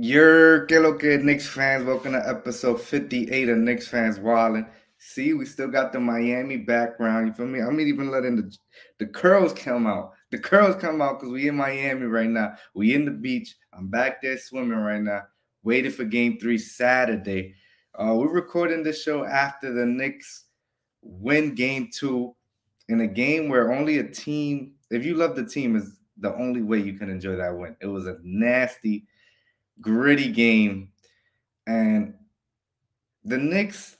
You're que lo Knicks fans. Welcome to episode 58 of Knicks fans Wildin'. See, we still got the Miami background. You feel me? I'm even letting the the curls come out. The curls come out because we in Miami right now. We in the beach. I'm back there swimming right now, waiting for game three Saturday. Uh, we're recording this show after the Knicks win game two in a game where only a team, if you love the team, is the only way you can enjoy that win. It was a nasty gritty game. And the Knicks,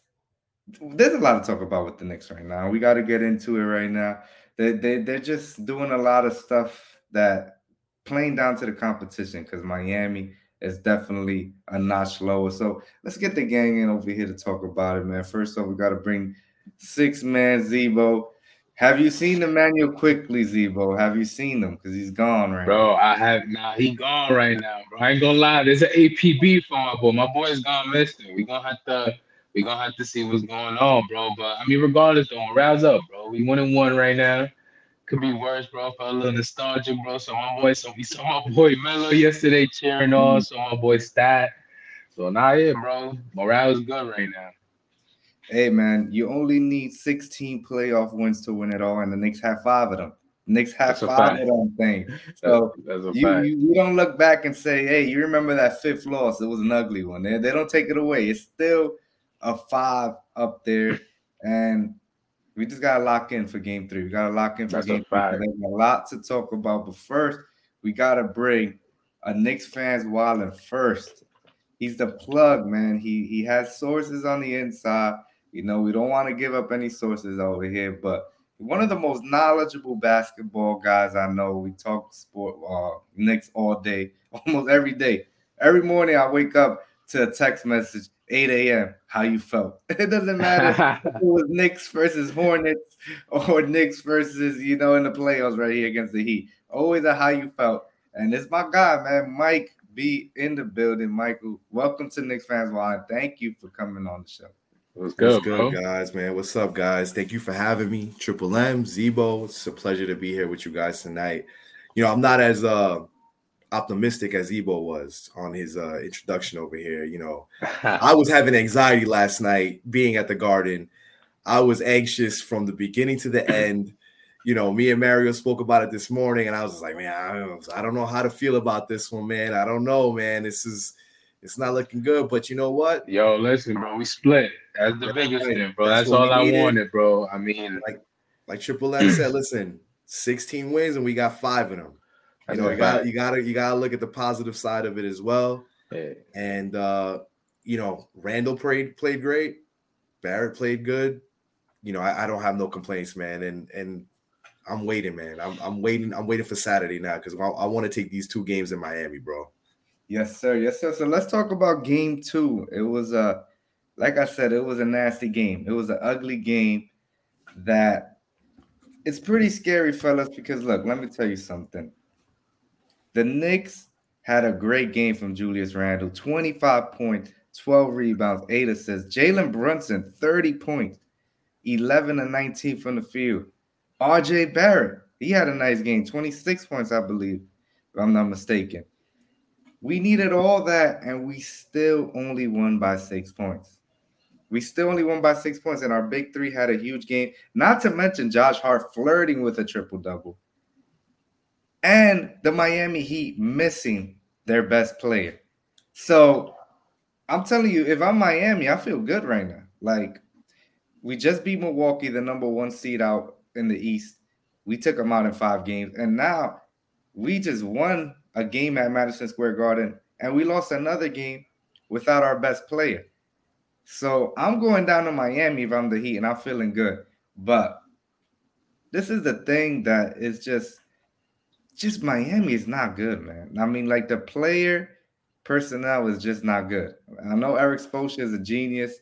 there's a lot to talk about with the Knicks right now. We got to get into it right now. They, they, they're just doing a lot of stuff that playing down to the competition because Miami is definitely a notch lower. So let's get the gang in over here to talk about it, man. First off, we got to bring six man Z-Bo. Have you seen Immanuel Quickley, Z-Bo? Have you seen him? Because he's gone right bro, now. I have now. He gone right now, bro. I ain't gonna lie. There's an APB for my boy. My boy's gone missing. We gonna have to. We gonna have to see what's going on, bro. But I mean, regardless, though, rouse up, bro. We one and one right now. Could be worse, bro. For a little nostalgia, bro. So my boy, so we saw my boy Melo yesterday cheering on. So my boy Stat. So now, yeah, bro. Morale is good right now. Hey man, you only need 16 playoff wins to win it all, and the Knicks have five of them. Knicks have five of them things. So you, you, you don't look back and say, "Hey, you remember that fifth loss? It was an ugly one." They, they don't take it away. It's still a five up there, and we just gotta lock in for Game Three. We gotta lock in for that's Game Three. There's a lot to talk about, but first we gotta bring a Knicks fans wildin' first. He's the plug, man. He he has sources on the inside. You know, we don't want to give up any sources over here, but one of the most knowledgeable basketball guys I know. We talk sport uh Knicks all day, almost every day. Every morning I wake up to a text message, 8 a.m. How you felt? It doesn't matter if it was Knicks versus Hornets or Knicks versus, you know, in the playoffs right here against the Heat. Always a how you felt. And it's my guy, man, Mike B in the building. Michael, welcome to Knicks Fans Wine. Thank you for coming on the show. What's good, What's good guys, man? What's up, guys? Thank you for having me. Triple M, Z-Bo. It's a pleasure to be here with you guys tonight. You know, I'm not as uh optimistic as Z-Bo was on his uh introduction over here. You know, I was having anxiety last night being at the garden. I was anxious from the beginning to the end. You know, me and Mario spoke about it this morning, and I was just like, man, I don't know how to feel about this one, man. I don't know, man. This is it's not looking good. But you know what? Yo, listen, bro, we split. That's the That's biggest right. thing, bro. That's, That's all I needed. wanted, bro. I mean, like like Triple M said, listen, 16 wins and we got five of them. You know, you got you gotta you gotta look at the positive side of it as well. And uh, you know, Randle played played great, Barrett played good. You know, I, I don't have no complaints, man. And and I'm waiting, man. I'm, I'm waiting. I'm waiting for Saturday now because I, I want to take these two games in Miami, bro. Yes, sir. Yes, sir. So let's talk about game two. It was a, like I said, it was a nasty game. It was an ugly game that it's pretty scary, fellas, because look, let me tell you something. The Knicks had a great game from Julius Randle 25 points, 12 rebounds, 8 assists. Jalen Brunson, 30 points, 11 and 19 from the field. RJ Barrett, he had a nice game, 26 points, I believe, if I'm not mistaken. We needed all that, and we still only won by six points. We still only won by six points, and our big three had a huge game. Not to mention Josh Hart flirting with a triple double, and the Miami Heat missing their best player. So I'm telling you, if I'm Miami, I feel good right now. Like we just beat Milwaukee, the number one seed out in the East. We took them out in five games, and now we just won a game at Madison Square Garden, and we lost another game without our best player. So I'm going down to Miami if I'm the Heat, and I'm feeling good. But this is the thing that is just, just Miami is not good, man. I mean, like the player personnel is just not good. I know Erik Spoelstra is a genius,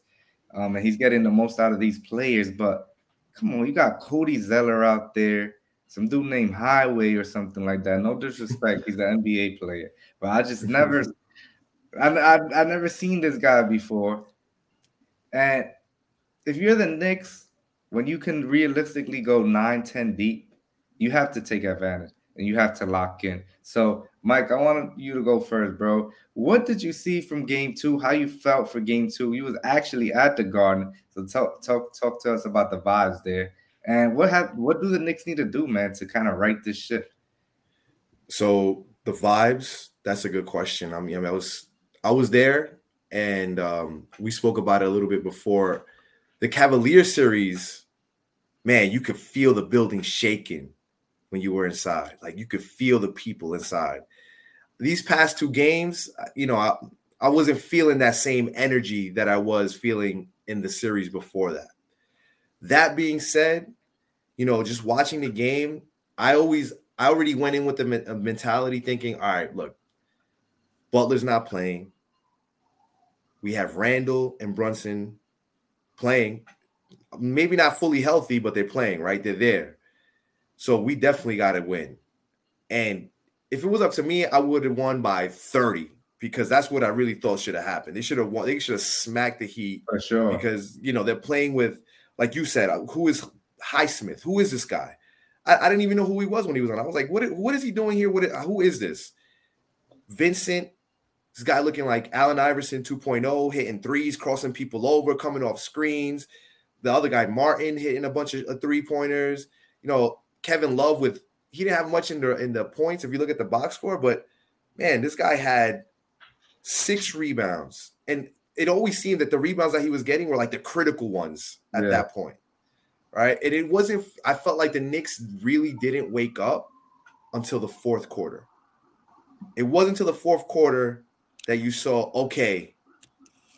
um, and he's getting the most out of these players. But come on, you got Cody Zeller out there some dude named Highway or something like that. No disrespect, he's an NBA player, but I just never, I, I I never seen this guy before. And if you're the Knicks, when you can realistically go 9, 10 deep, you have to take advantage and you have to lock in. So Mike, I want you to go first, bro. What did you see from game two? How you felt for game two? You was actually at the garden. So talk talk talk to us about the vibes there. And what have what do the Knicks need to do, man, to kind of right this ship? So the vibes, that's a good question. I mean, I, mean, I was I was there and um, we spoke about it a little bit before. The Cavalier series, man, you could feel the building shaking when you were inside. Like you could feel the people inside. These past two games, you know, I, I wasn't feeling that same energy that I was feeling in the series before that. That being said, you know, just watching the game, I always, I already went in with the mentality thinking, all right, look, Butler's not playing. We have Randle and Brunson playing, maybe not fully healthy, but they're playing, right? They're there. So we definitely got to win. And if it was up to me, I would have won by 30 because that's what I really thought should have happened. They should have won. They should have smacked the Heat for sure because you know they're playing with, like you said, uh, who is Highsmith? Who is this guy? I, I, didn't even know who he was when he was on. I was like, what? What is he doing here? What? Who is this? Vincent, this guy looking like Allen Iverson 2.0, hitting threes, crossing people over, coming off screens. The other guy, Martin, hitting a bunch of uh, three pointers. You know, Kevin Love with he didn't have much in the in the points if you look at the box score, but man, this guy had six rebounds, and it always seemed that the rebounds that he was getting were like the critical ones at yeah. that point, right? And it wasn't. I felt like the Knicks really didn't wake up until the fourth quarter. It wasn't until the fourth quarter that you saw okay,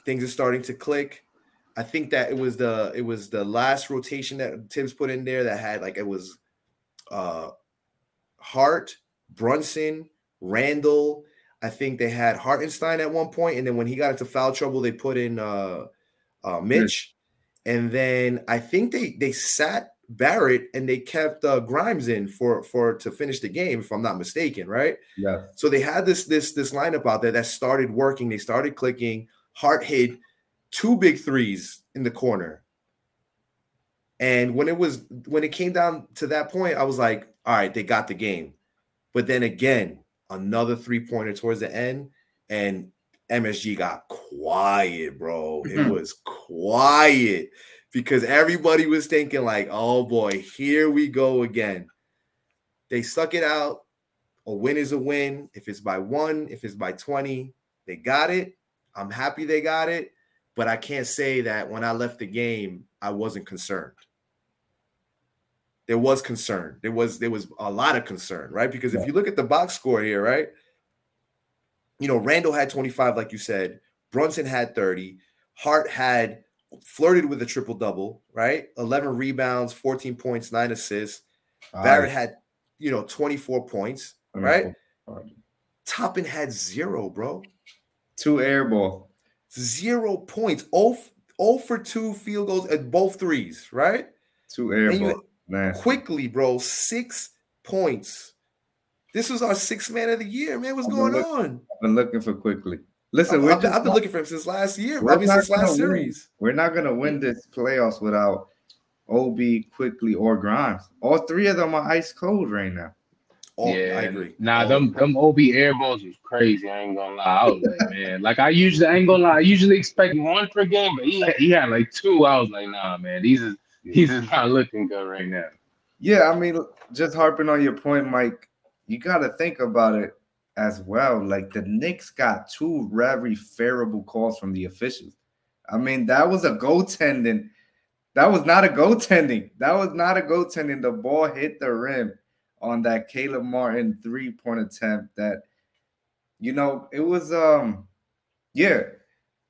things are starting to click. I think that it was the it was the last rotation that Thibs put in there that had like it was uh Hart, Brunson, Randle, I think they had Hartenstein at one point, and then when he got into foul trouble, they put in uh, uh, Mitch, and then I think they they sat Barrett and they kept uh, Grimes in for for to finish the game, if I'm not mistaken, right? Yeah. So they had this this this lineup out there that started working. They started clicking. Hart hit two big threes in the corner, and when it was when it came down to that point, I was like, all right, they got the game. But then again, another three pointer towards the end, and MSG got quiet, bro. Mm-hmm. It was quiet because everybody was thinking, like, oh boy, here we go again. They suck it out. A win is a win. If it's by one, if it's by 20, they got it. I'm happy they got it. But I can't say that when I left the game, I wasn't concerned there was concern. There was there was a lot of concern, right? Because if you look at the box score here, right? You know, Randle had 25, like you said. Brunson had 30. Hart had flirted with a triple double, right? 11 rebounds, 14 points, nine assists. Barrett had, you know, 24 points, right? Toppin had zero, bro. Two air ball. Zero points. 0, 0 for two field goals at both threes, right? Two air ball. Man. Quickley, bro, six points. This was our sixth man of the year, man. What's going looking, on? I've been looking for Quickley. Listen, I've, I've been looking for him since last year. I mean, since last series. We're not gonna win this playoffs without Obi Quickley or Grimes. All three of them are ice cold right now. Oh, yeah, I agree. Nah, oh. them them Obi air balls was crazy. I ain't gonna lie. I was like, man, like I usually I ain't gonna lie. I usually expect one per game, but he had, he had like two. I was like, nah, man, these is he's not looking good right now. Yeah, I mean, just harping on your point, Mike, you got to think about it as well. Like the Knicks got two very favorable calls from the officials. I mean, that was a goaltending. That was not a goaltending. That was not a goaltending. The ball hit the rim on that Caleb Martin three point attempt. That you know, it was um, yeah,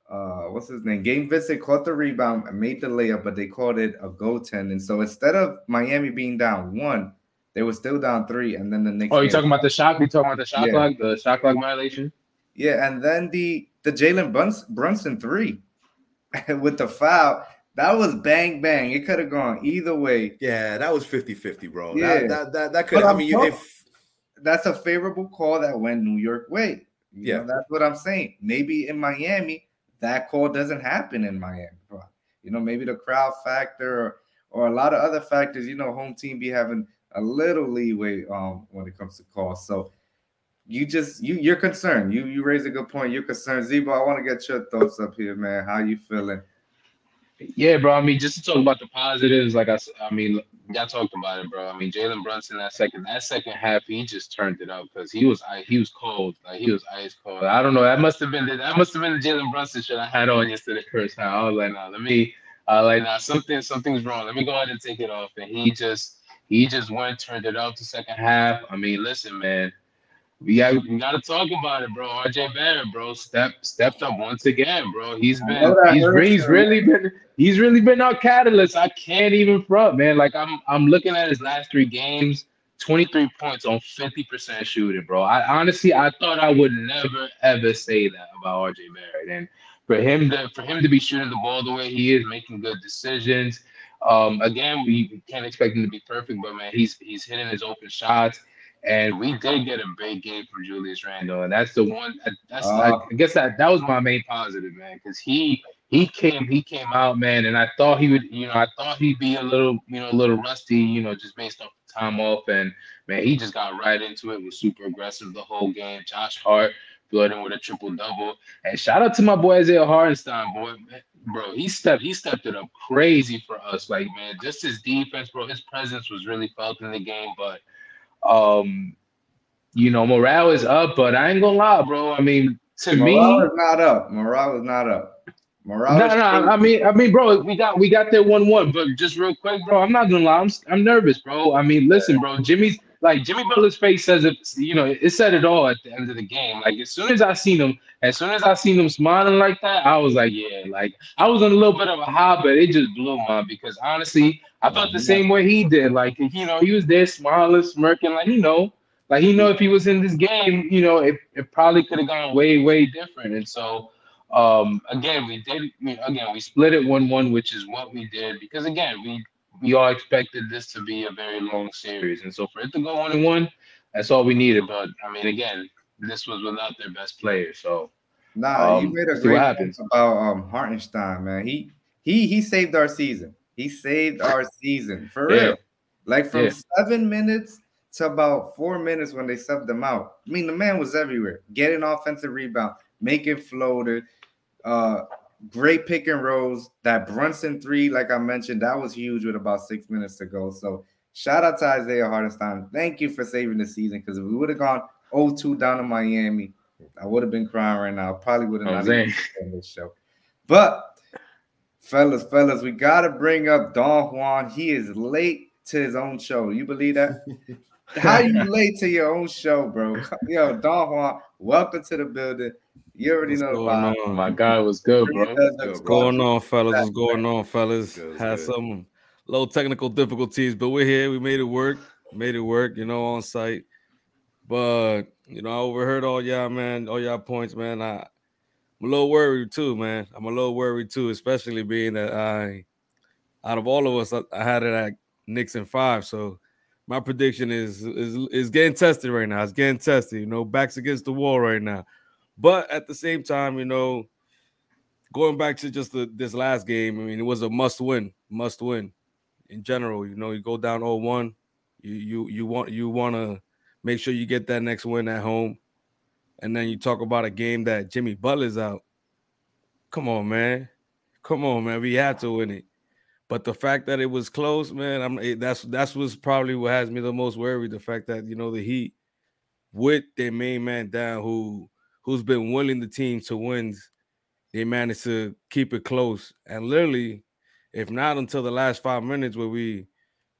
uh, what's his name? Gabe Vincent caught the rebound and made the layup, but they called it a goaltending. So instead of Miami being down one, they were still down three, and then the next. Oh, you talking about the shot? You talking about the shot yeah. clock? The shot clock violation? Yeah, and then the the Jalen Brunson, Brunson three with the foul. That was bang bang. It could have gone either way. Yeah, that was 50-50, bro. Yeah, that that that, that could. I mean, you, if that's a favorable call that went New York way. You yeah, know, that's what I'm saying. Maybe in Miami that call doesn't happen in Miami. You know, maybe the crowd factor or, or a lot of other factors. You know, home team be having a little leeway um, when it comes to calls. So you just you you're concerned. You you raise a good point. You're concerned, Z-Bo. I want to get your thoughts up here, man. How you feeling? Yeah, bro. I mean, just to talk about the positives, like I, I mean, y'all talked about it, bro. I mean, Jalen Brunson that second that second half, he just turned it up because he was he was cold, like he was ice cold. I don't know. That must have been the, that must have been the Jalen Brunson shirt I had on yesterday first time. I was like, nah, let me, uh, like, nah, something something's wrong. Let me go ahead and take it off. And he just he just went turned it up the second half. I mean, listen, man. We got we got to talk about it, bro. RJ Barrett, bro, step stepped up once again, bro. He's been he's, he's really been he's really been our catalyst. I can't even front, man. Like I'm I'm looking at his last three games, 23 points on 50% shooting, bro. I honestly I thought I would never ever say that about RJ Barrett. And for him to for him to be shooting the ball the way he is, making good decisions. Um, again, we can't expect him to be perfect, but man, he's he's hitting his open shots. And we did get a big game from Julius Randle, and that's the one. That's uh, I guess that that was my main positive, man, because he he came he came out, man, and I thought he would, you know, I thought he'd be a little, you know, a little rusty, you know, just based off the time off, and man, he just got right into it, was super aggressive the whole game. Josh Hart flooding with a triple double, and shout out to my boy Isaiah Hartenstein, boy, man, bro, he stepped he stepped it up crazy for us, like man, just his defense, bro, his presence was really felt in the game, but um, you know, morale is up, but I ain't gonna lie, bro. I mean, to morale me, morale is not up. Morale is not up. Morale. No, no. I mean, I mean, bro, we got we got that one one, but just real quick, bro. I'm not gonna lie. I'm I'm nervous, bro. I mean, listen, bro. Jimmy's like Jimmy Butler's face says it. You know, it said it all at the end of the game. Like as soon as I seen him, as soon as I seen him smiling like that, I was like, yeah, like I was on a little bit of a high, but it just blew my because honestly, I felt the same way he did. Like you know, he was there smiling, smirking, like you know, like you know, if he was in this game, you know, it, it probably could have gone way, way different. And so um again we did again we split it one one which is what we did because again we we all expected this to be a very long series, and so for it to go one and one, that's all we needed. But I mean, again, this was without their best player, so. Nah, um, you made a great point about um Hartenstein, man. He he he saved our season. He saved our season for yeah. real. Like from yeah. seven minutes to about four minutes when they subbed him out. I mean, the man was everywhere, getting offensive rebound, making floaters, uh, great pick and rolls. That Brunson three, like I mentioned, that was huge with about six minutes to go. So shout out to Isaiah Hartenstein. Thank you for saving the season because if we would have gone 0-2 down to Miami, I would have been crying right now. Probably would have not been on this show. But fellas, fellas, we gotta bring up Don Juan. He is late to his own show. You believe that? How you late to your own show, bro? Yo, Don Juan, welcome to the building. You already What's know about on? my guy was good, bro. What's going on, fellas? What's going on, fellas? Had some low technical difficulties, but we're here. We made it work. Made it work, you know, on site. But you know, I overheard all y'all, man, all y'all points, man. I, I'm a little worried too, man. I'm a little worried too, especially being that I, out of all of us, I, I had it at Knicks and five. So my prediction is is is getting tested right now. It's getting tested. You know, backs against the wall right now. But at the same time, you know, going back to just the, this last game, I mean, it was a must win, must win in general. You know, you go down 0-1, you you you want you want to make sure you get that next win at home. And then you talk about a game that Jimmy Butler's out. Come on, man. Come on, man. We had to win it. But the fact that it was close, man, I'm that's that's what's probably what has me the most worried. The fact that you know the Heat with their main man down, who who's been willing the team to win, they managed to keep it close. And literally, if not until the last five minutes where we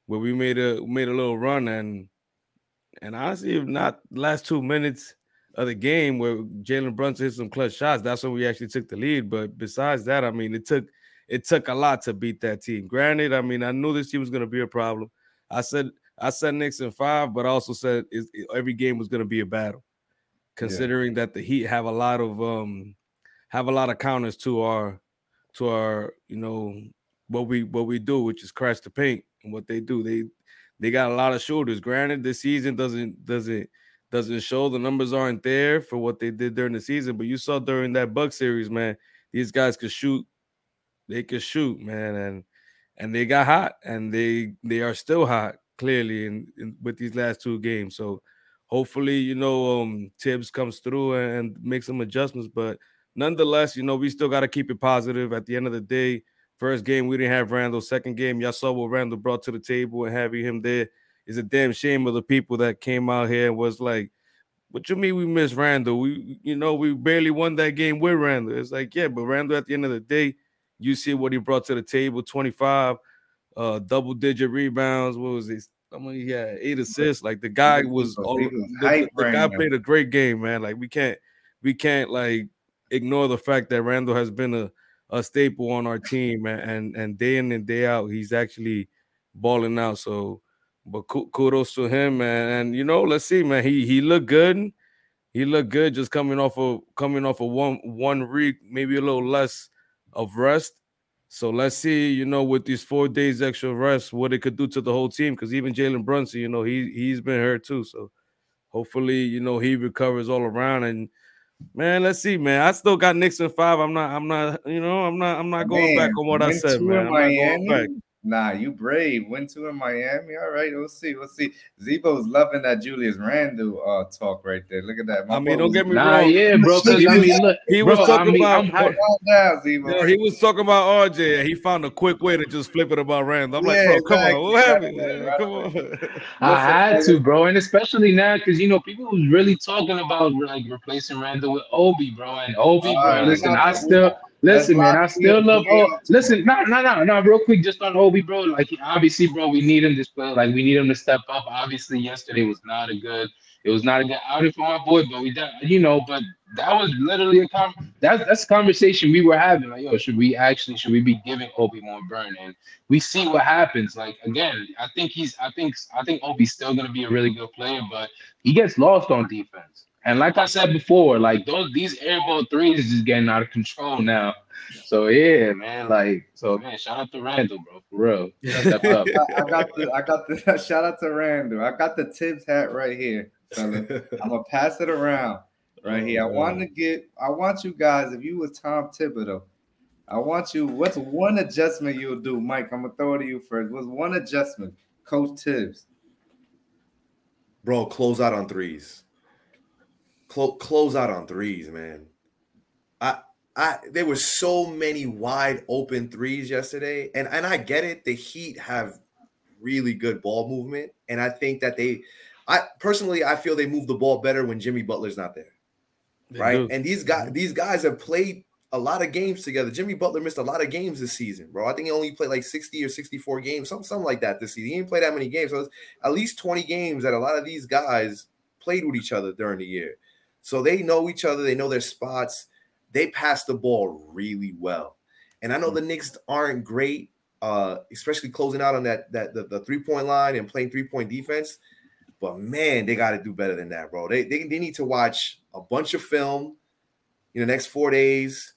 where we made a made a little run and and honestly, if not last two minutes of the game where Jalen Brunson hit some clutch shots, that's when we actually took the lead. But besides that, I mean, it took it took a lot to beat that team. Granted, I mean, I knew this team was going to be a problem. I said I said Knicks in five, but I also said every game was going to be a battle considering yeah. that the Heat have a lot of um have a lot of counters to our to our you know what we what we do, which is crash the paint and what they do. They they got a lot of shooters. Granted, this season doesn't doesn't doesn't show the numbers aren't there for what they did during the season, but you saw during that Buck series, man, these guys could shoot. They could shoot, man, and and they got hot, and they they are still hot clearly in, in with these last two games. So hopefully, you know, um, Thibs comes through and, and makes some adjustments. But nonetheless, you know, we still got to keep it positive. At the end of the day, first game we didn't have Randle. Second game, y'all saw what Randle brought to the table, and having him there is a damn shame of the people that came out here and was like, "What you mean we miss Randle? We, you know, we barely won that game with Randle." It's like, yeah, but Randle at the end of the day, you see what he brought to the table: twenty five, uh, double digit rebounds. What was he? I mean, he had eight assists. Like the guy was, all, the, the, the guy played a great game, man. Like we can't, we can't like ignore the fact that Randle has been a, a staple on our team, man, and and day in and day out, he's actually balling out. So, but kudos to him, man. And you know, let's see, man. He he looked good. He looked good just coming off of coming off of one one week, maybe a little less of rest. So let's see, you know, with these four days extra rest, what it could do to the whole team. Because even Jalen Brunson, you know, he he's been hurt too. So hopefully, you know, he recovers all around. And man, let's see, man. I still got Knicks in five. I'm not, I'm not, you know, I'm not, I'm not going man, back on what I said, man. I'm not going back. Nah, you brave. Went to in Miami. All right, we'll see. We'll see. Z-Bo's loving that Julius Randle uh, talk right there. Look at that. My I mean, don't get me nah, wrong. Yeah, bro. I mean, look, he bro, was talking I mean, about. Down, yeah, he was talking about RJ. He found a quick way to just flip it about Randle. I'm yeah, like, bro, exactly. come on, what happened? Right, come on. I had to, bro, and especially now because you know people was really talking about like replacing Randle with Obi, bro, and Obi, bro. Uh, listen, I still. Listen, man, I still love. Oh, listen, no, no, no, no. Real quick, just on Obi, bro. Like, obviously, bro, we need him to play. Like, we need him to step up. Obviously, yesterday was not a good. It was not a good outing for my boy, but we, you know, but that was literally a con. That's that's a conversation we were having. Like, yo, should we actually should we be giving Obi more burn? And we see what happens. Like again, I think he's. I think I think Obi's still gonna be a really good player, but he gets lost on defense. And like I said before, like those these airball threes is just getting out of control now. So yeah, man. Like so, man. Shout out to Randle, bro. For real. I, I got the I got the shout out to Randle. I got the Thibs hat right here, fella. I'm gonna pass it around right here. I oh, want to get. I want you guys. If you was Tom Thibodeau, I want you. What's one adjustment you'll do, Mike? I'm gonna throw it to you first. What's one adjustment, Coach Thibs? Bro, close out on threes clo- close out on threes, man. I I there were so many wide open threes yesterday, and and I get it. The Heat have really good ball movement, and I think that they, I personally, I feel they move the ball better when Jimmy Butler's not there, they right? Do. And these guys, these guys have played a lot of games together. Jimmy Butler missed a lot of games this season, bro. I think he only played like 60 or 64 games, something, something like that this season. He didn't play that many games. So it's at least 20 games that a lot of these guys played with each other during the year. So they know each other, they know their spots. They pass the ball really well. And I know the Knicks aren't great, uh, especially closing out on that that the, the three-point line and playing three-point defense. But man, they got to do better than that, bro. They, they they need to watch a bunch of film in the next four days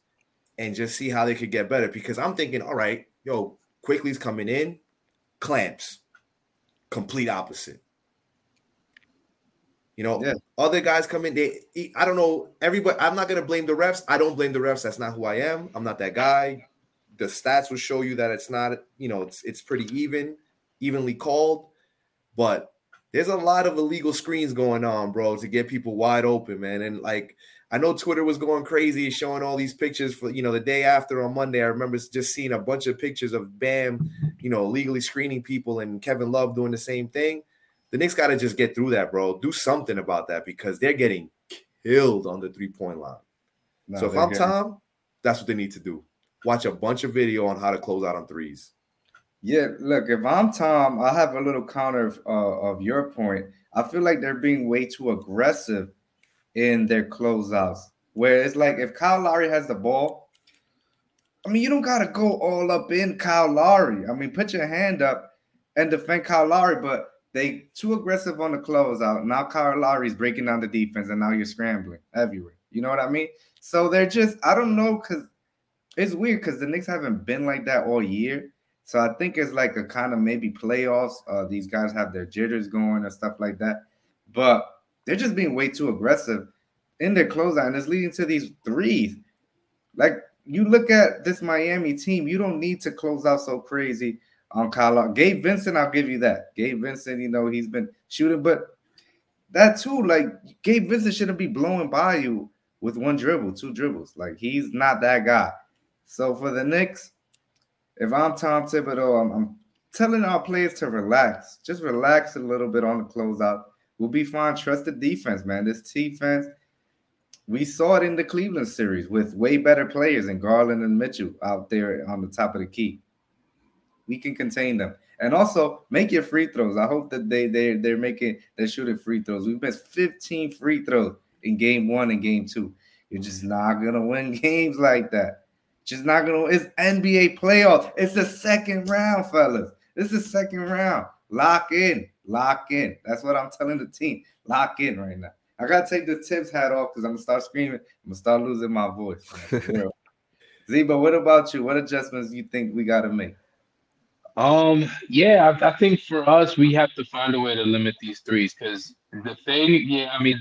and just see how they could get better. Because I'm thinking, all right, yo, Quickley's coming in, clamps, complete opposite. You know, yeah. other guys come in. They, I don't know. Everybody, I'm not gonna blame the refs. I don't blame the refs. That's not who I am. I'm not that guy. The stats will show you that it's not. You know, it's it's pretty even, evenly called. But there's a lot of illegal screens going on, bro, to get people wide open, man. And like, I know Twitter was going crazy, showing all these pictures for you know the day after on Monday. I remember just seeing a bunch of pictures of Bam, you know, illegally screening people, and Kevin Love doing the same thing the Knicks got to just get through that, bro. Do something about that because they're getting killed on the three point line. No, so if I'm getting... Tom, that's what they need to do. Watch a bunch of video on how to close out on threes. Yeah, look, if I'm Tom, I have a little counter of, uh, of your point. I feel like they're being way too aggressive in their closeouts. Where it's like if Kyle Lowry has the ball, I mean, you don't gotta go all up in Kyle Lowry. I mean, put your hand up and defend Kyle Lowry, but they too aggressive on the closeout. Now Kyle Lowry's breaking down the defense, and now you're scrambling everywhere. You know what I mean? So they're just I don't know because it's weird because the Knicks haven't been like that all year. So I think it's like a kind of maybe playoffs. Uh, these guys have their jitters going and stuff like that, but they're just being way too aggressive in their closeout, and it's leading to these threes. Like you look at this Miami team, you don't need to close out so crazy on Kyle. Gabe Vincent, I'll give you that. Gabe Vincent, you know, he's been shooting, but that too. Like Gabe Vincent shouldn't be blowing by you with one dribble, two dribbles. Like he's not that guy. So for the Knicks, if I'm Tom Thibodeau, I'm, I'm telling our players to relax. Just relax a little bit on the closeout. We'll be fine. Trust the defense, man. This defense, we saw it in the Cleveland series with way better players and Garland and Mitchell out there on the top of the key. We can contain them. And also make your free throws. I hope that they they they're making they're shooting free throws. We've missed 15 free throws in game one and game two. You're just not gonna win games like that. Just not gonna. It's NBA playoffs. It's the second round, fellas. This is the second round. Lock in, lock in. That's what I'm telling the team. Lock in right now. I gotta take the Thibs hat off because I'm gonna start screaming. I'm gonna start losing my voice. Z-Bo, what about you? What adjustments do you think we gotta make? Um, yeah, I, I, think for us, we have to find a way to limit these threes because the thing, yeah, I mean,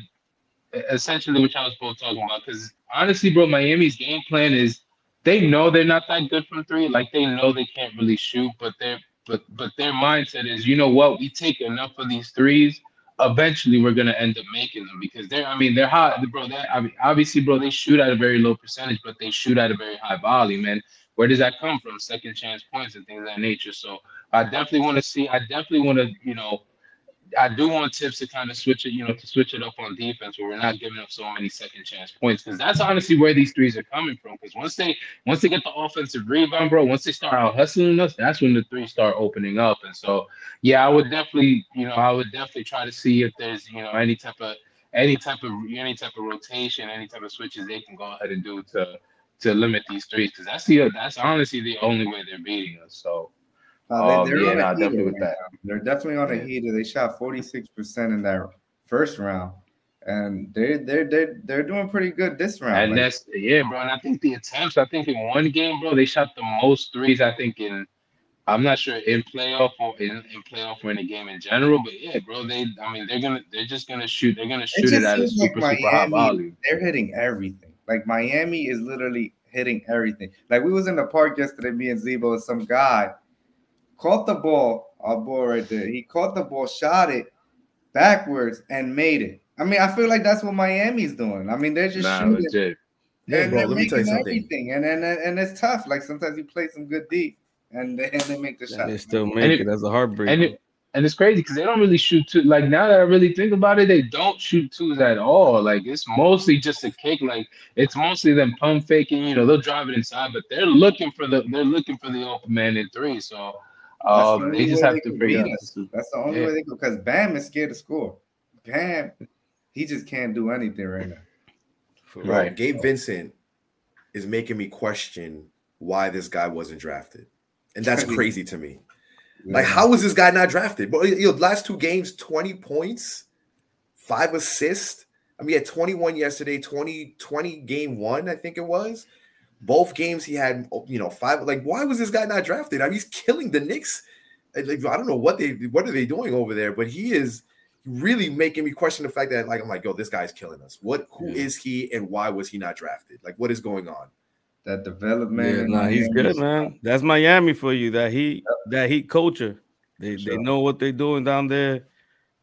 essentially, which I was both talking about, because honestly, bro, Miami's game plan is they know they're not that good from three. Like they know they can't really shoot, but they're but but their mindset is, you know what, we take enough of these threes, eventually we're gonna end up making them because they're I mean they're hot, bro. That I mean, obviously, bro, they shoot at a very low percentage, but they shoot at a very high volume, and where does that come from? Second chance points and things of that nature. So I definitely want to see. I definitely want to, you know, I do want Thibs to kind of switch it, you know, to switch it up on defense where we're not giving up so many second chance points because that's honestly where these threes are coming from. Because once they once they get the offensive rebound, bro, once they start out hustling us, that's when the threes start opening up. And so, yeah, I would definitely, you know, I would definitely try to see if there's, you know, any type of any type of any type of rotation, any type of switches they can go ahead and do to to limit these threes because that's the that's honestly the only way they're beating us. So. Uh, they, are um, yeah, no, definitely with that. They're definitely on a yeah. heater. They shot 46% in that first round. And they're they're they're they're doing pretty good this round. And like, that's yeah, bro. And I think the attempts, I think in one game, bro, they shot the most threes, I think, in I'm not sure in playoff or in, in playoff or in a game in general, but yeah, bro, they I mean they're gonna they're just gonna shoot, they're gonna shoot it, it at a super, like super high volume. They're hitting everything. Like Miami is literally hitting everything. Like we was in the park yesterday, me and Z-Bo, and some guy caught the ball, our boy right there. He caught the ball, shot it backwards, and made it. I mean, I feel like that's what Miami's doing. I mean, they're just nah, shooting. Legit. Yeah, bro, let me tell you something. Everything. And, and and it's tough. Like sometimes you play some good deep, and they, and they make the shot. They still make it, it as a heartbreak. And it, and it's crazy because they don't really shoot two. Like now that I really think about it, they don't shoot twos at all. Like it's mostly just a kick. Like it's mostly them pump faking. You know, they'll drive it inside, but they're looking for the they're looking for the open man in three. So um, the they just have they to beat us. That's the only yeah. way they go because Bam is scared to score. Bam, he just can't do anything right now. Right, Gabe Vincent is making me question why this guy wasn't drafted, and that's crazy to me. Yeah. Like, how was this guy not drafted? But you know, last two games, twenty points, five assists. I mean, he had 21 yesterday, 20, 20 game one, I think it was. Both games he had, you know, five. Like, why was this guy not drafted? I mean, he's killing the Knicks. Like, I don't know what they what are they doing over there, but he is really making me question the fact that like I'm like, yo, this guy's killing us. What who yeah. is he and why was he not drafted? Like, what is going on? That development. Yeah, nah, he's good, man. That's Miami for you. That he that heat culture. They sure. they know what they're doing down there.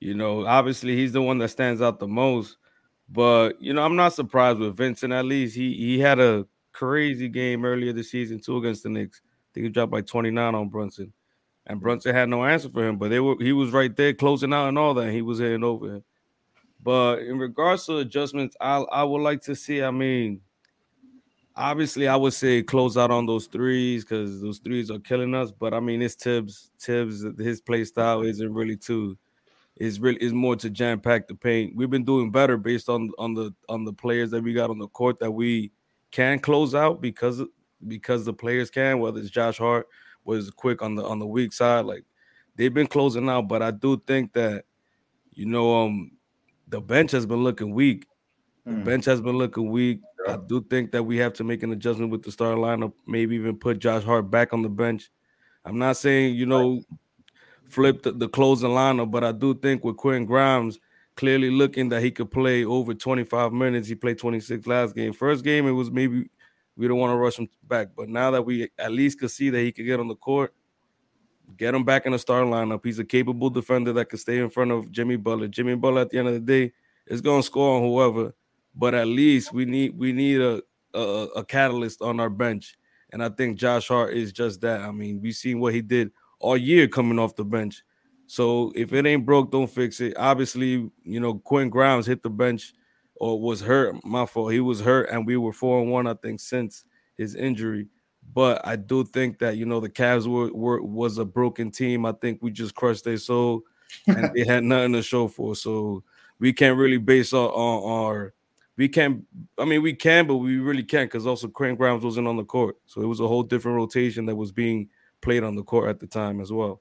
You know, obviously he's the one that stands out the most. But you know, I'm not surprised with Vincent. At least he he had a crazy game earlier this season too against the Knicks. I think he dropped like 29 on Brunson, and Brunson had no answer for him. But they were he was right there closing out and all that. And he was heading over him. But in regards to adjustments, I I would like to see. I mean, obviously, I would say close out on those threes because those threes are killing us. But I mean, it's Thibs. Thibs, his play style isn't really too. Is really is more to jam pack the paint. We've been doing better based on on the on the players that we got on the court that we can close out because because the players can, whether it's Josh Hart was quick on the on the weak side, like they've been closing out. But I do think that you know um the bench has been looking weak. The mm. bench has been looking weak. I do think that we have to make an adjustment with the starting lineup, maybe even put Josh Hart back on the bench. I'm not saying, you know, flip the, the closing lineup, but I do think with Quinn Grimes, clearly looking that he could play over 25 minutes. He played 26 last game. First game, it was maybe we don't want to rush him back, but now that we at least could see that he could get on the court, Get him back in the starting lineup. He's a capable defender that can stay in front of Jimmy Butler. Jimmy Butler at the end of the day is going to score on whoever, but at least we need we need a, a, a catalyst on our bench. And I think Josh Hart is just that. I mean, we've seen what he did all year coming off the bench. So if it ain't broke, don't fix it. Obviously, you know, Quinn Grimes hit the bench or was hurt. My fault. He was hurt, and we were four and one, I think, since his injury. But I do think that you know the Cavs were, were was a broken team. I think we just crushed their soul, and they had nothing to show for. So we can't really base our, on our we can't. I mean, we can, but we really can't because also Quinn Grimes wasn't on the court, so it was a whole different rotation that was being played on the court at the time as well.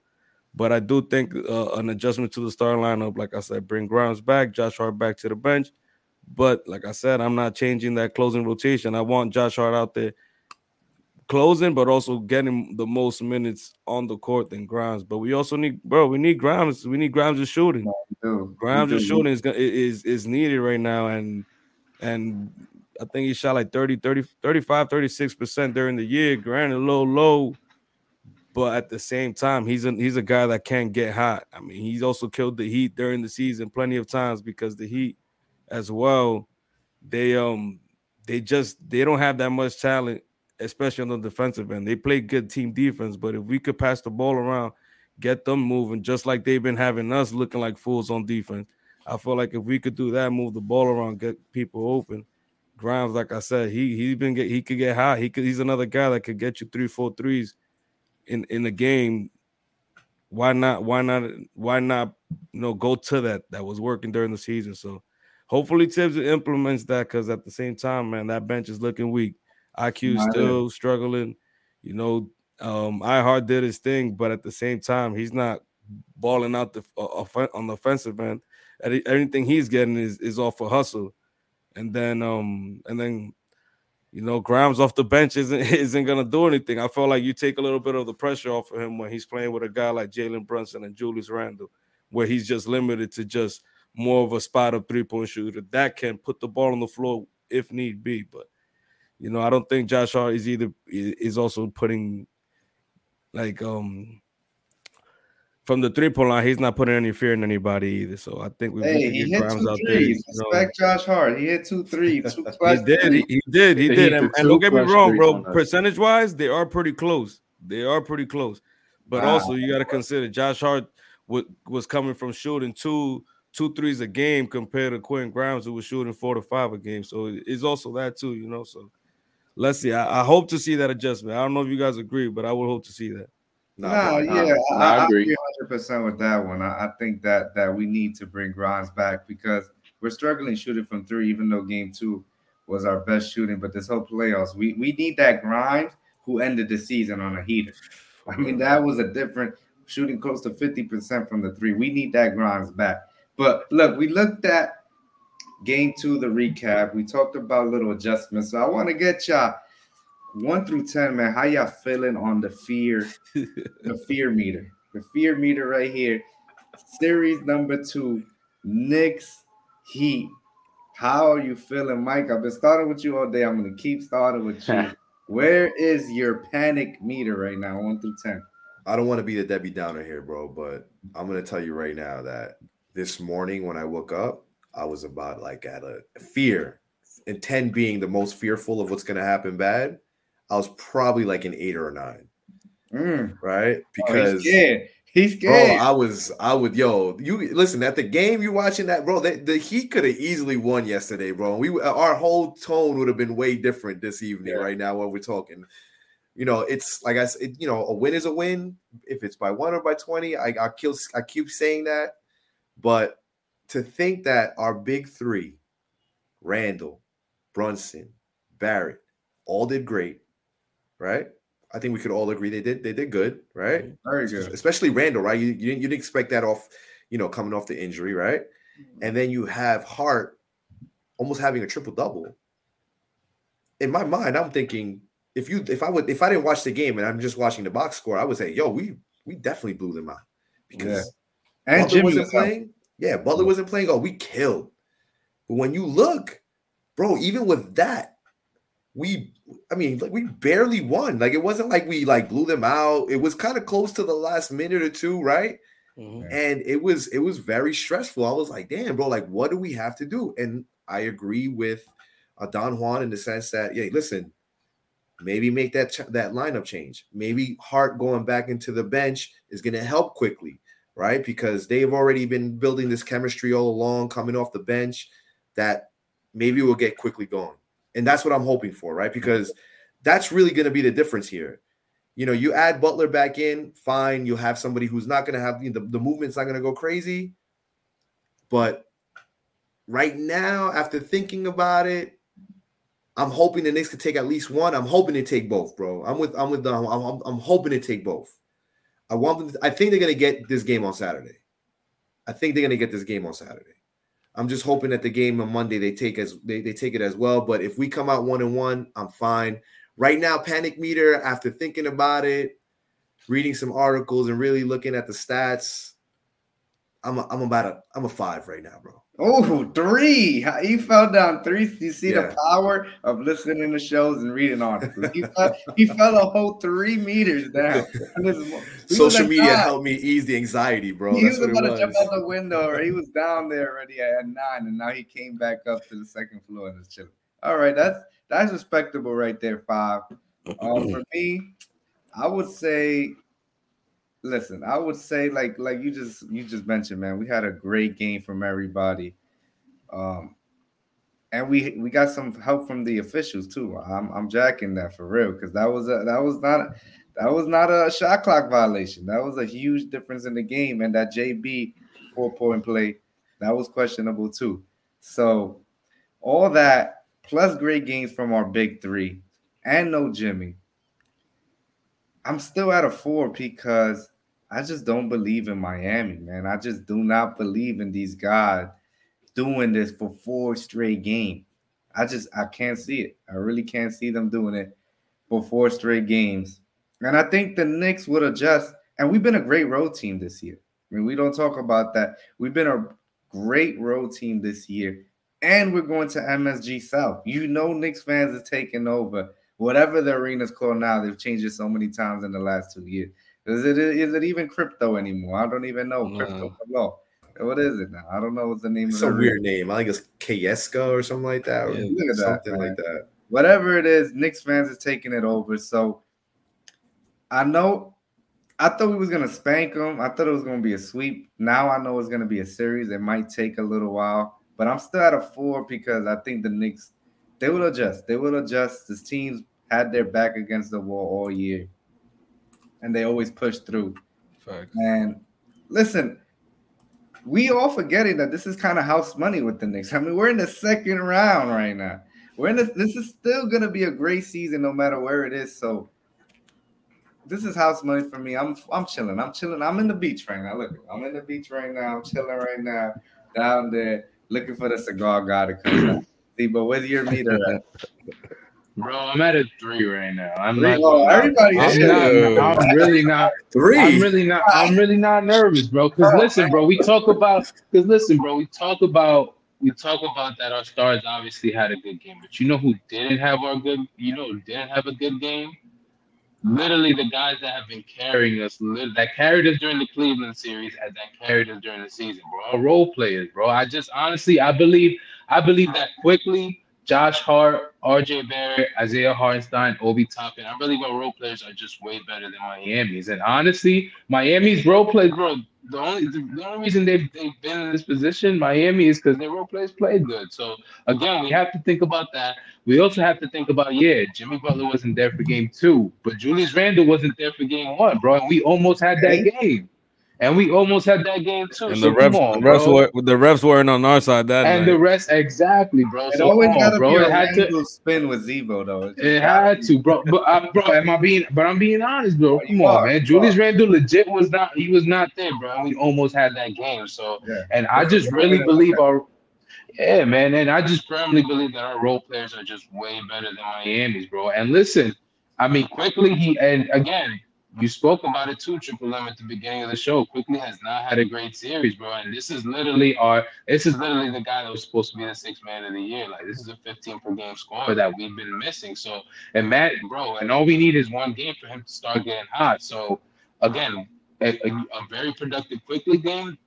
But I do think uh, an adjustment to the starting lineup, like I said, bring Grimes back, Josh Hart back to the bench. But like I said, I'm not changing that closing rotation. I want Josh Hart out there closing, but also getting the most minutes on the court than Grimes. But we also need, bro, we need Grimes. We need Grimes' shooting. Grimes' is shooting is, is is needed right now, and and I think he shot like 30, 30, 35, 36 percent during the year. Granted, a little low, but at the same time, he's a he's a guy that can't get hot. I mean, he's also killed the Heat during the season plenty of times because the Heat, as well, they um they just they don't have that much talent especially on the defensive end. They play good team defense, but if we could pass the ball around, get them moving, just like they've been having us looking like fools on defense. I feel like if we could do that, move the ball around, get people open. Grimes, like I said, he he's been get he could get high. He could he's another guy that could get you three, four threes in in the game. Why not? Why not? Why not? You know, go to that. That was working during the season. So hopefully Thibs implements that because at the same time, man, that bench is looking weak. IQ still struggling. You know, um, iHeart did his thing, but at the same time, he's not balling out the uh, on the offensive end. Anything he's getting is, is off a of hustle, and then um and then you know Grimes off the bench isn't isn't gonna do anything. I feel like you take a little bit of the pressure off of him when he's playing with a guy like Jalen Brunson and Julius Randle, where he's just limited to just more of a spot of three point shooter that can put the ball on the floor if need be, but you know, I don't think Josh Hart is either is also putting like um from the three point line, he's not putting any fear in anybody either. So I think we hey, he hit two out threes. There, Respect know. Josh Hart. He hit two threes. Two he did. He, he, did. He, he did. And, and don't get me wrong, bro. Percentage wise, they are pretty close. They are pretty close. But wow. also, you got to consider Josh Hart w- was coming from shooting two two threes a game compared to Quinn Grimes, who was shooting four to five a game. So it's also that too, you know. So let's see. I, I, hope to see that adjustment. I don't know if you guys agree, but I would hope to see that. No, no yeah, um, I, I, agree 100 percent with that one. I, I, think that that we need to bring Grimes back because we're struggling shooting from three, even though game two was our best shooting. But this whole playoffs, we we need that Grimes who ended the season on a heater. I mean, that was a different shooting close to 50% from the three. We need that Grimes back. But look, we looked at game two, the recap. We talked about little adjustments. So I want to get y'all one through ten, man. How y'all feeling on the fear, the fear meter, the fear meter right here. Series number two, Knicks Heat. How are you feeling, Mike? I've been starting with you all day. I'm gonna keep starting with you. Where is your panic meter right now, one through ten? I don't want to be the Debbie Downer here, bro, but I'm gonna tell you right now that this morning when I woke up, I was about like at a fear, and 10 being the most fearful of what's going to happen bad. I was probably like an eight or a nine. Mm. Right? Because oh, he's scared. He's scared. Bro, I was, I would, yo, you listen at the game you watching that, bro. They, the Heat could have easily won yesterday, bro. We, our whole tone would have been way different this evening, yeah. right now, while we're talking. You know, it's like I said, you know, a win is a win. If it's by one or by 20, I, I, kill, I keep saying that. But to think that our big three, Randle, Brunson, Barrett, all did great, right? I think we could all agree they did they did good, right? Mm-hmm. Very good. Especially Randle, right? You, you, didn't, you didn't expect that off, you know, coming off the injury, right? Mm-hmm. And then you have Hart almost having a triple double. In my mind, I'm thinking if you if I would if I didn't watch the game and I'm just watching the box score, I would say, yo, we we definitely blew them out because yeah. and Jimmy wasn't playing. Yeah, Butler wasn't playing. Oh, we killed. But when you look, bro, even with that, we I mean, like we barely won. Like it wasn't like we like blew them out. It was kind of close to the last minute or two, right? Mm-hmm. And it was it was very stressful. I was like, damn, bro, like what do we have to do? And I agree with uh, Don Juan in the sense that, yeah, listen, maybe make that ch- that lineup change. Maybe Hart going back into the bench is going to help Quickley, right? Because they've already been building this chemistry all along, coming off the bench. That maybe will get Quickley going. And that's what I'm hoping for, right? Mm-hmm. Because that's really going to be the difference here. You know, you add Butler back in, fine. You have somebody who's not going to have you know, the, the movement's not going to go crazy. But right now, after thinking about it, I'm hoping the Knicks could take at least one. I'm hoping to take both, bro. I'm with I'm with them. I'm, I'm, I'm hoping to take both. I want them. To, I think they're gonna get this game on Saturday. I think they're gonna get this game on Saturday. I'm just hoping that the game on Monday they take as they, they take it as well. But if we come out one and one, I'm fine. Right now, panic meter, after thinking about it, reading some articles and really looking at the stats, I'm a, I'm about a I'm a five right now, bro. Oh, three. He fell down three. You see yeah. the power of listening to shows and reading articles. He fell, he fell a whole three meters down. Social media nine. helped me ease the anxiety, bro. He That's was about to jump out the window, or he was down there already at nine, and now he came back up to the second floor and is chilling. All right, that's that's respectable right there. Five. Um, for me, I would say listen, I would say like like you just you just mentioned, man, we had a great game from everybody. Um and we we got some help from the officials too. I'm I'm jacking that for real because that was a that was not that was not a shot clock violation. That was a huge difference in the game, and that JB four point play that was questionable too. So all that plus great games from our big three and no Jimmy. I'm still at a four because I just don't believe in Miami, man. I just do not believe in these guys doing this for four straight games. I just I can't see it. I really can't see them doing it for four straight games. And I think the Knicks would adjust. And we've been a great road team this year. I mean, we don't talk about that. We've been a great road team this year. And we're going to MSG South. You know, Knicks fans are taking over. Whatever the arena's called now, they've changed it so many times in the last two years. Is it is it even crypto anymore? I don't even know. Crypto no. What is it now? I don't know what's the name. It's a weird name. I think it's Kieska or something like that. Or yeah, something that, like that. Whatever it is, Knicks fans is taking it over. So I know. I thought we was gonna spank them. I thought it was gonna be a sweep. Now I know it's gonna be a series. It might take a little while, but I'm still at a four because I think the Knicks they will adjust. They will adjust. This team's had their back against the wall all year and they always push through. Fact. And listen, we all forgetting that this is kind of house money with the Knicks. I mean, we're in the second round right now. We're in this. This is still gonna be a great season, no matter where it is. So this is house money for me. I'm I'm chilling. I'm chilling. I'm in the beach right now. Look, I'm in the beach right now. I'm chilling right now down there, looking for the cigar guy to come. See, but where's your meter? Bro, I'm at a three right now. I'm three? not. Oh, everybody I'm, not, I'm really not. Three. I'm really not. I'm really not nervous, bro. Because listen, bro, we talk about. Because listen, bro, we talk about. We talk about that our stars obviously had a good game, but you know who didn't have our good. You know, didn't have a good game. Literally, the guys that have been carrying us, that carried us during the Cleveland series, and that carried us during the season, bro. Our role players, bro. I just honestly, I believe, I believe that Quickley Josh Hart, RJ Barrett, Isaiah Hartenstein, Obi Toppin. I believe our role players are just way better than Miami's. And honestly, Miami's role players, bro, the only the, the only reason they've, they've been in this position, Miami, is because their role players played good. So again, we have to think about that. We also have to think about, yeah, Jimmy Butler wasn't there for game two, but Julius Randle wasn't there for game one, bro. And we almost had that game. And we almost had that game too. And so the refs, on, the refs were the refs weren't on our side that and night. the rest exactly, bro. It so always had to bro. It had to spin with Z-Bo though. It, it had to, bro. But uh, bro, am I being? But I'm being honest, bro. Come on, man. Julius Randle legit was not. He was not there, bro. And we almost had that game. So, yeah. and I just really believe our. Yeah, man, and I just firmly believe that our role players are just way better than Miami's, bro. And listen, I mean, Quickley he and again you spoke about it too, Triple M at the beginning of the show. Quickley has not had a great series, bro. And this is literally our this is literally the guy that was supposed to be the sixth man of the year. Like this is a 15 per game score that we've been missing. So and Matt, bro, and all we need is one game for him to start getting hot. So again, a, a, a very productive Quickley game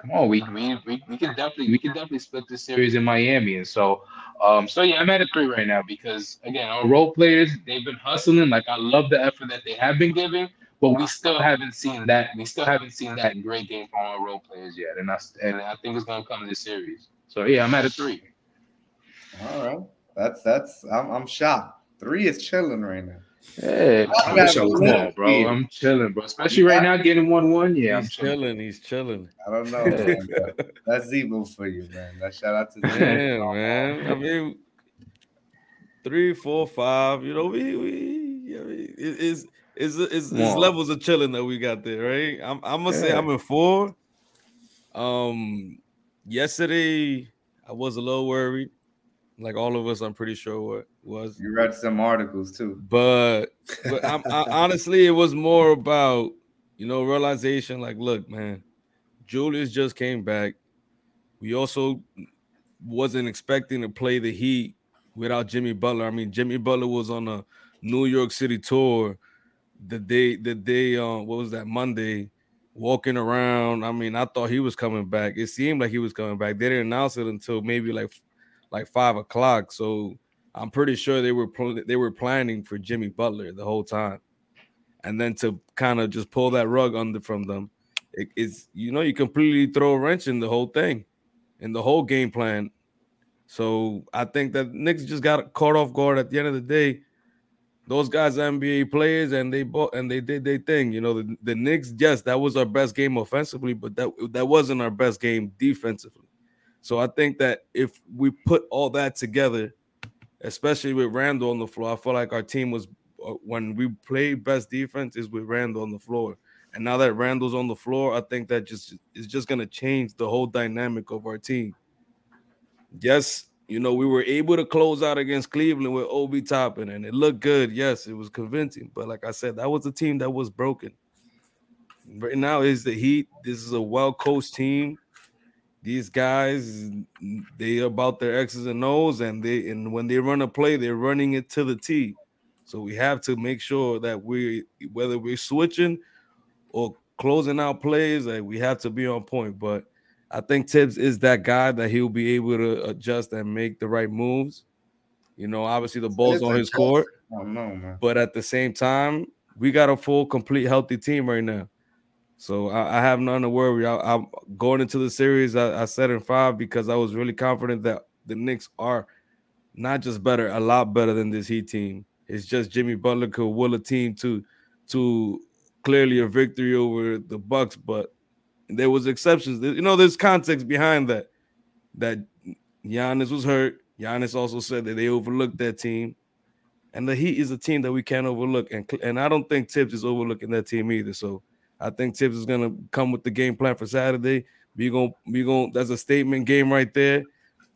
come on, we, we we we can definitely we can definitely split this series in Miami. And so um so yeah, I'm at a three right now because again our role players they've been hustling. Like I love the effort that they have been giving, but we still haven't seen that we still haven't seen that great game from our role players yet. And that's and I think it's gonna come this series. So yeah, I'm at a three. All right. That's that's I'm I'm shocked. Three is chilling right now. Hey, I wish I was more, bro. I'm chilling, bro. Especially right now, getting one one. Yeah, he's I'm chilling. He's chilling. I don't know. Man, that's evil for you, man. That shout out to Damn, man. I mean, three, four, five. You know, we we. I mean, it's it's it's, it's levels of chilling that we got there, right? I'm I'm gonna yeah. say I'm in four. Um, yesterday I was a little worried like all of us, I'm pretty sure what was. You read some articles too, but but I, honestly, it was more about you know realization. Like, look, man, Julius just came back. We also wasn't expecting to play the Heat without Jimmy Butler. I mean, Jimmy Butler was on a New York City tour the day the day uh what was that Monday walking around. I mean, I thought he was coming back. It seemed like he was coming back. They didn't announce it until maybe like like five o'clock. So I'm pretty sure they were pl- they were planning for Jimmy Butler the whole time, and then to kind of just pull that rug under from them, it, it's you know you completely throw a wrench in the whole thing, in the whole game plan. So I think that Knicks just got caught off guard at the end of the day. Those guys are NBA players and they bought and they did their thing. You know, the, the Knicks, yes, that was our best game offensively, but that that wasn't our best game defensively. So I think that if we put all that together, especially with Randle on the floor, I feel like our team was uh, when we played best defense is with Randle on the floor. And now that Randle's on the floor, I think that just is just going to change the whole dynamic of our team. Yes, you know, we were able to close out against Cleveland with Obi Toppin, and it looked good. Yes, it was convincing. But like I said, that was a team that was broken. Right now is the Heat. This is a well coached team these guys they about their X's and O's, and they and when they run a play, they're running it to the T. So we have to make sure that we whether we're switching or closing out plays, like we have to be on point. But I think Thibs is that guy that he'll be able to adjust and make the right moves. You know, obviously the ball's on his court. man. But at the same time, we got a full, complete, healthy team right now. So I, I have none to worry. I, am going into the series. I, I said in five because I was really confident that the Knicks are not just better, a lot better than this Heat team. It's just Jimmy Butler could will a team to to clearly a victory over the Bucks, but there was exceptions. You know, there's context behind that. That Giannis was hurt. Giannis also said that they overlooked that team, and the Heat is a team that we can't overlook. And and I don't think Thibs is overlooking that team either. So I think Thibs is gonna come with the game plan for Saturday. We gonna we gonna that's a statement game right there,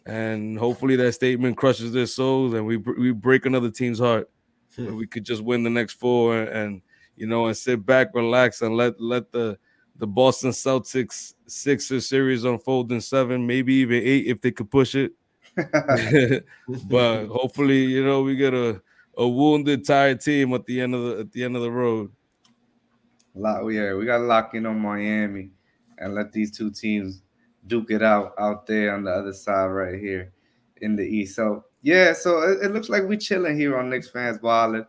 and hopefully that statement crushes their souls and we we break another team's heart. Hmm. we could just win the next four and, and you know and sit back, relax, and let let the the Boston Celtics Sixers series unfold in seven, maybe even eight if they could push it. but hopefully, you know, we get a, a wounded, tired team at the end of the at the end of the road. Lock, oh, yeah, we got to lock in on Miami and let these two teams duke it out out there on the other side right here in the East. So yeah, so it, it looks like we're chilling here on Knicks fans balling.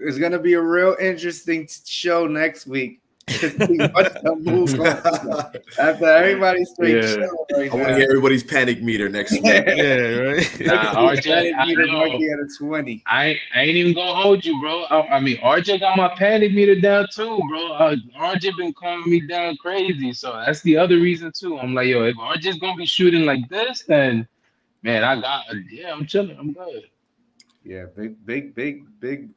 It's gonna be a real interesting show next week after everybody's straight yeah. right I want to hear everybody's panic meter next week. yeah, right. Nah, RJ, I, at a 20. I, I ain't even gonna hold you, bro. I, I, mean, RJ got my panic meter down too, bro. Uh, RJ been calming me down crazy, so that's the other reason too. I'm like, yo, if RJ's gonna be shooting like this, then man, I got yeah, I'm chilling. I'm good. Yeah, big, big, big, big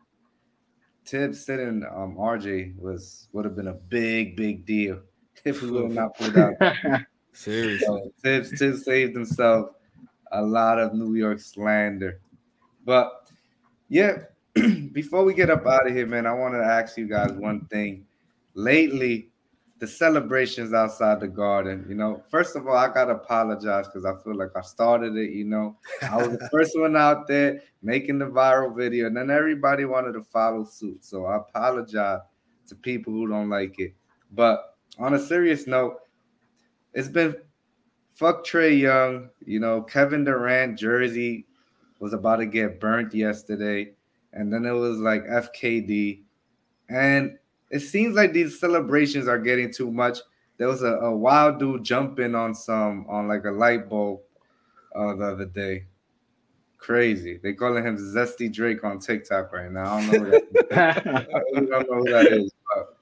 Thibs sitting um, RJ was would have been a big, big deal if we would have not pulled out. Seriously, so, Thibs, Thibs saved himself a lot of New York slander. But yeah, before we get up out of here, man, I want to ask you guys one thing. Lately, the celebrations outside the garden, you know, first of all, I gotta apologize because I feel like I started it, you know. I was the first one out there making the viral video, and then everybody wanted to follow suit. So I apologize to people who don't like it. But on a serious note, it's been fuck Trae Young, you know, Kevin Durant jersey was about to get burnt yesterday, and then it was like FKD. And it seems like these celebrations are getting too much. There was a, a wild dude jumping on some on like a light bulb uh, the other day. Crazy. They calling him Zesty Drake on TikTok right now. I don't know. That, I don't know who that is. But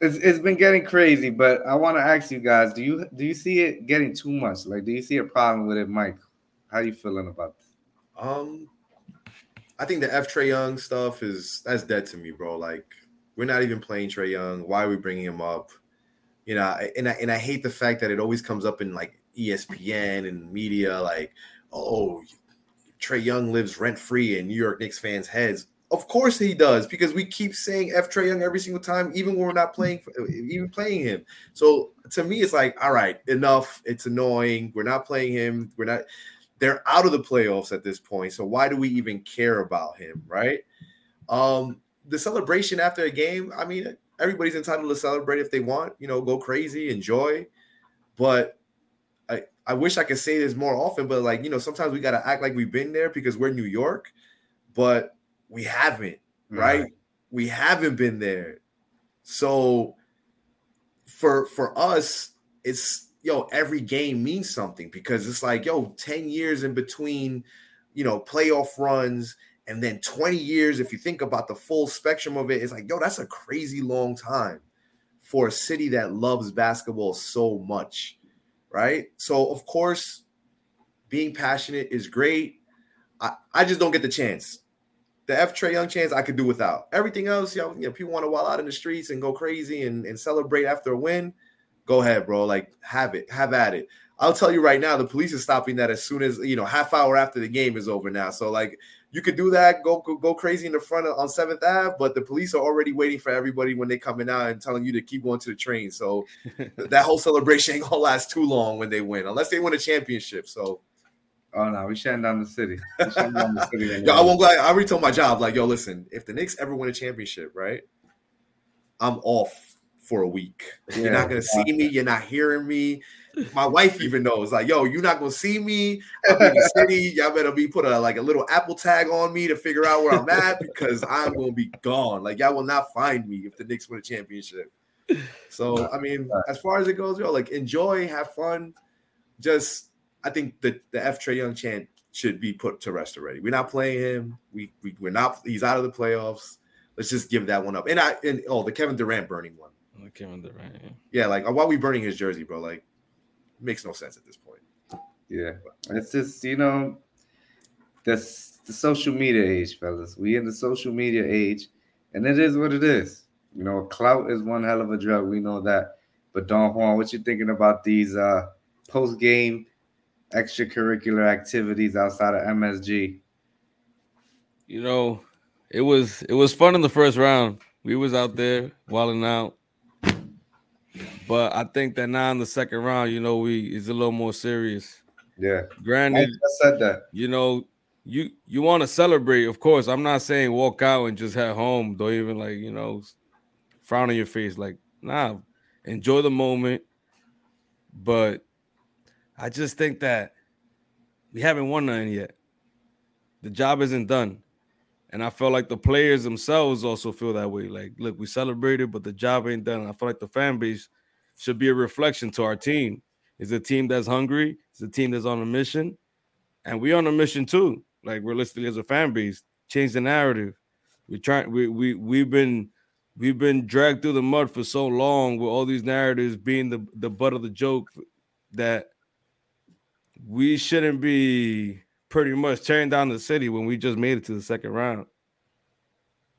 it's, it's been getting crazy. But I want to ask you guys: Do you do you see it getting too much? Like, do you see a problem with it, Mike? How you feeling about this? Um, I think the F Trae Young stuff is that's dead to me, bro. Like we're not even playing Trae Young. Why are we bringing him up? You know, and I and I hate the fact that it always comes up in like ESPN and media, like, oh, Trae Young lives rent free in New York Knicks fans' heads. Of course he does, because we keep saying F Trae Young every single time, even when we're not playing, even playing him. So to me, it's like, all right, enough. It's annoying. We're not playing him. We're not they're out of the playoffs at this point. So why do we even care about him, right? Um, the celebration after a game, I mean, everybody's entitled to celebrate if they want, you know, go crazy, enjoy. But I, I wish I could say this more often, but like, you know, sometimes we got to act like we've been there because we're New York, but we haven't, right? right? We haven't been there. So for for us, it's yo, every game means something because it's like, yo, 10 years in between, you know, playoff runs and then 20 years, if you think about the full spectrum of it, it's like, yo, that's a crazy long time for a city that loves basketball so much, right? So, of course, being passionate is great. I, I just don't get the chance. The F Trae Young chance I could do without. Everything else, you know, you know people want to wild out in the streets and go crazy and, and celebrate after a win go ahead, bro. Like, have it, have at it. I'll tell you right now, the police are stopping that as soon as you know, half hour after the game is over now. So like, you could do that, go go, go crazy in the front of, on Seventh Ave, but the police are already waiting for everybody when they coming out and telling you to keep going to the train. So that whole celebration ain't gonna last too long when they win, unless they win a championship. So. Oh no, we shutting down the city. Down the city yo, I won't. go. I already told my job, like, yo, listen, if the Knicks ever win a championship, right, I'm off for a week. Yeah, you're not gonna see me. You're not hearing me. My wife even knows, like, yo, you're not gonna see me. I'm in the city. Y'all better be put a like a little Apple tag on me to figure out where I'm at because I'm gonna be gone. Like, y'all will not find me if the Knicks win a championship. So, I mean, as far as it goes, yo, like, enjoy, have fun. Just, I think the the F Trae Young chant should be put to rest already. We're not playing him. We, we we're not. He's out of the playoffs. Let's just give that one up. And I and oh, the Kevin Durant burning one. Kevin Durant. Yeah, like why are we burning his jersey, bro? Like, makes no sense at this point. Yeah, it's just you know, that's the social media age, fellas. We in the social media age, and it is what it is. You know, clout is one hell of a drug. We know that. But Don Juan, what you thinking about these uh post game extracurricular activities outside of MSG? You know, it was it was fun in the first round. We was out there wilding out. But I think that now in the second round, you know, we is a little more serious. Yeah. Granted, I said that. You know, you you want to celebrate, of course. I'm not saying walk out and just head home. Don't even like, you know, frown on your face. Like, nah, enjoy the moment. But I just think that we haven't won nothing yet. The job isn't done. And I feel like the players themselves also feel that way. Like, look, we celebrated, but the job ain't done. I feel like the fan base should be a reflection to our team. It's a team that's hungry, it's a team that's on a mission, and we on a mission too. Like realistically, as a fan base, change the narrative. We try we we we've been we've been dragged through the mud for so long with all these narratives being the, the butt of the joke that we shouldn't be pretty much tearing down the city when we just made it to the second round.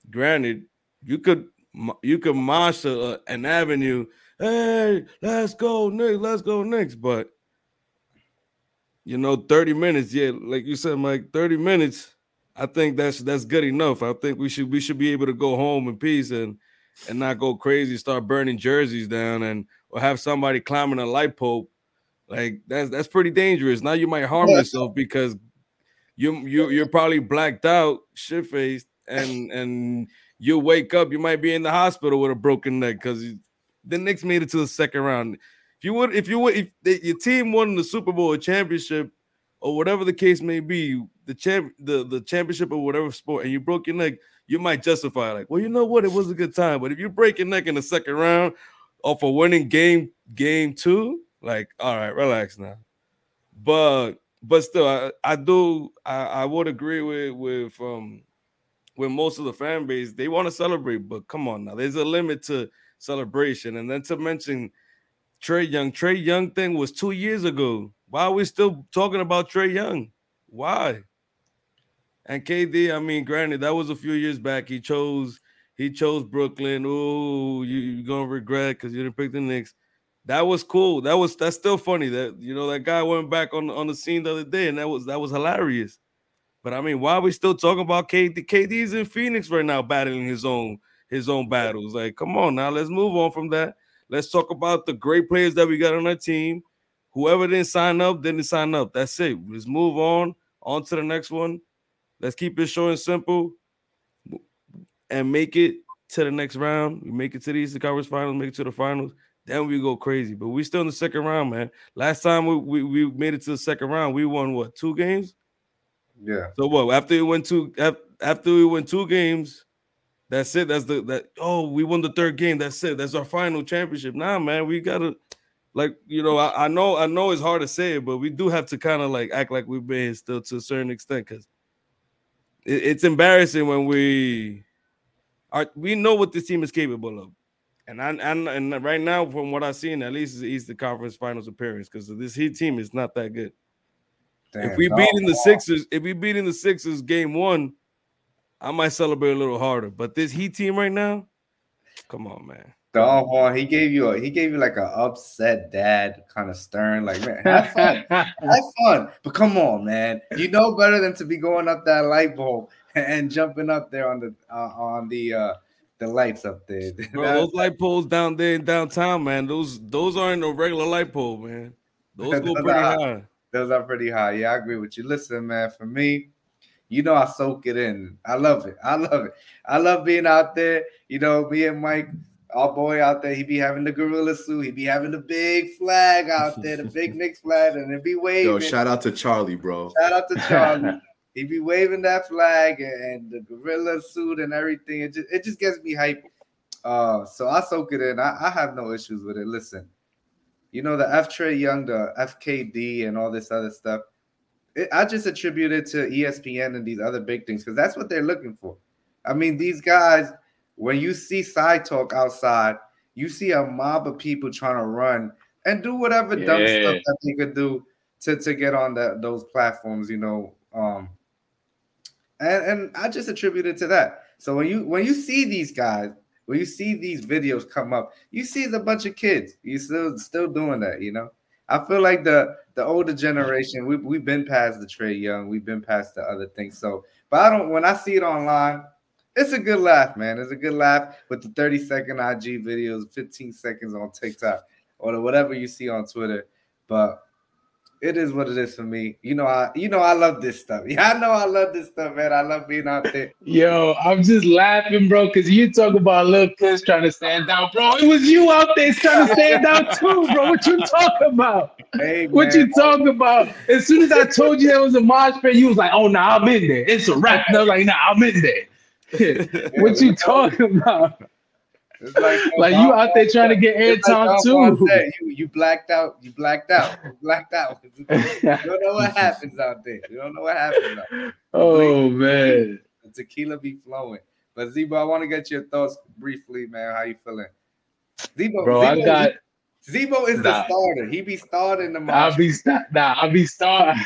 Granted, you could you could a, an avenue hey, let's go Knicks, let's go Knicks. But you know, 30 minutes, yeah, like you said, Mike, 30 minutes. I think that's that's good enough. I think we should we should be able to go home in peace and and not go crazy, start burning jerseys down, and or have somebody climbing a light pole. Like that's that's pretty dangerous. Now you might harm yourself because you you you're probably blacked out, shit faced, and and you wake up, you might be in the hospital with a broken neck because the Knicks made it to the second round. If you would, if you would, if the, your team won the Super Bowl or championship or whatever the case may be, the champ, the the championship or whatever sport, and you broke your neck, you might justify like, well, you know what, it was a good time. But if you break your neck in the second round or for winning game game two, like, all right, relax now. But but still, I, I do I, I would agree with with um with most of the fan base. They want to celebrate, but come on now, there's a limit to celebration. And then to mention Trae Young, Trae Young thing was two years ago. Why are we still talking about Trae Young? Why? And KD, I mean, granted, that was a few years back. He chose he chose Brooklyn. Oh, you, are gonna regret because you didn't pick the Knicks. That was cool. That was that's still funny. That you know that guy went back on on the scene the other day, and that was that was hilarious. But I mean, why are we still talking about KD? KD's in Phoenix right now, battling his own his own battles. Like, come on now, let's move on from that. Let's talk about the great players that we got on our team. Whoever didn't sign up, didn't sign up. That's it. Let's move on. On to the next one. Let's keep it short and simple and make it to the next round. We make it to the Eastern Conference Finals, make it to the finals. Then we go crazy. But we still in the second round, man. Last time we, we, we made it to the second round, we won what two games? Yeah. So what? After we went two after we went two games, that's it. That's the that. Oh, we won the third game. That's it. That's our final championship. Nah, man, we gotta like you know. I, I know I know it's hard to say it, but we do have to kind of like act like we've been still to a certain extent because it, it's embarrassing when we are. We know what this team is capable of. And I, and and right now, from what I've seen, at least it's the Eastern Conference Finals appearance because this Heat team is not that good. Damn, if we beat in the Sixers, if we beat in the Sixers game one, I might celebrate a little harder. But this Heat team right now, come on, man. Don Juan, he gave you a he gave you like an upset dad, kind of stern, like man, have fun, have fun. But come on, man, you know better than to be going up that light bulb and jumping up there on the uh, on the uh the lights up there. Bro, those light poles down there in downtown, man. Those those aren't no regular light pole, man. Those go pretty high. Those are pretty high. Yeah, I agree with you. Listen, man, for me, you know, I soak it in. I love it. I love it. I love being out there. You know, me and Mike, our boy out there, he be having the gorilla suit. He be having the big flag out there, the big Knicks flag, and it be waving. Yo, shout out to Charlie, bro. Shout out to Charlie. he be waving that flag and, the gorilla suit and everything. It just it just gets me hype. Uh, so I soak it in. I, I have no issues with it. Listen, you know the F Trae Young, the FKD, and all this other stuff it, I just attribute it to ESPN and these other big things because that's what they're looking for. I mean, these guys, when you see side talk outside, you see a mob of people trying to run and do whatever yeah. dumb stuff that they could do to, to get on that those platforms, you know. Um, and, and I just attribute it to that. So when you when you see these guys, when you see these videos come up, you see a bunch of kids. You still still doing that, you know. I feel like the the older generation, we we've been past the Trae Young, we've been past the other things. So, but I don't when I see it online, it's a good laugh, man. It's a good laugh with the 30 second IG videos, 15 seconds on TikTok, or whatever you see on Twitter. But it is what it is for me. You know, I you know I love this stuff. Yeah, I know I love this stuff, man. I love being out there. Yo, I'm just laughing, bro, because you talk about little kids trying to stand out, bro. It was you out there trying to stand out too, bro. What you talking about? Hey, what you talking about? As soon as I told you there was a mosh pit, you was like, "Oh, no, nah, I'm in there. It's a wrap." And I was like, "Nah, I'm in there." what you talking about? Like, like you out there trying to get airtime like too. you, you blacked out. You blacked out. You blacked out. you don't know what happens out there. You don't know what happens. Oh man, the tequila be flowing. But Z-Bo, I want to get your thoughts briefly, man. How you feeling? Z-Bo, bro, Z-Bo, I got. Z-Bo is nah. the starter. He be starting the. I'll be st- nah. I'll be starting.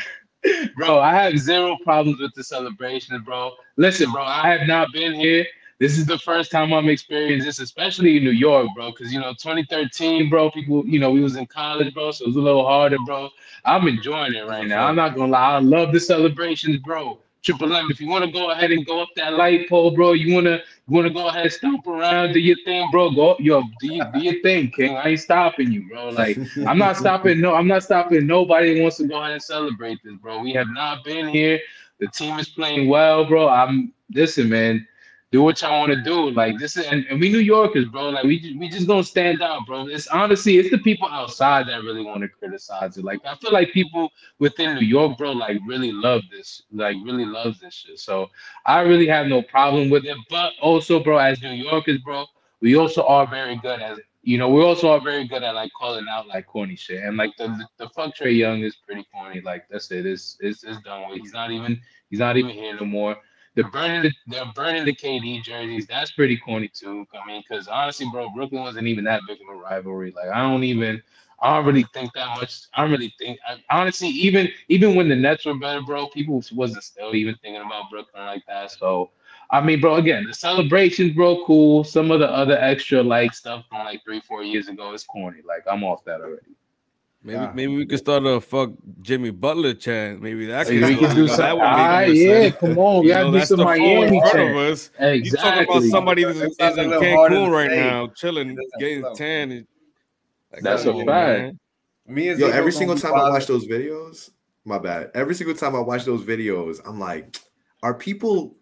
bro, I have zero problems with the celebration, bro. Listen, bro, I have not been here this is the first time I'm experiencing this, especially in New York, bro. Because you know, 2013, bro, people, you know, we was in college, bro, so it was a little harder, bro. I'm enjoying it right now. I'm not gonna lie, I love the celebrations, bro. Triple M, if you want to go ahead and go up that light pole, bro, you wanna you wanna go ahead and stomp around, do your thing, bro. Go, yo, do, do your thing, King. I ain't stopping you, bro. Like I'm not stopping. No, I'm not stopping. Nobody wants to go ahead and celebrate this, bro. We have not been here. The team is playing well, bro. I'm listen, man do what y'all want to do. Like this is, and, and, we New Yorkers, bro. Like we we just gonna stand out, bro. It's honestly, it's the people outside that really want to criticize it. Like I feel like people within New York, bro, like really love this, like really love this shit. So I really have no problem with it. But also, bro, as New Yorkers, bro, we also are very good at you know, we also are very good at like calling out like corny shit. And like the the, the fuck Trae Young is pretty corny. Like that's it. It's it's, it's done with. He's not even he's not even here no more. They're burning the they're burning the KD jerseys. That's pretty corny too. I mean, because honestly, bro, Brooklyn wasn't even that big of a rivalry. Like I don't even I don't really think that much. I don't really think I, honestly, even even when the Nets were better, bro, people wasn't still even thinking about Brooklyn like that. So I mean, bro, again, the celebrations, bro, cool. Some of the other extra like stuff from like three, four years ago is corny. Like I'm off that already. Maybe yeah. maybe we could start a fuck Jimmy Butler chant. Maybe that could we can do that. Ah, yeah, come on, we gotta do some Miami chant. Us. Exactly. You talking about somebody that's, that's in Cancun right now, chilling, getting tan. That's a fact. Me Yo, every single time I watch those videos, my bad. Every single time I watch those videos, I'm like, are people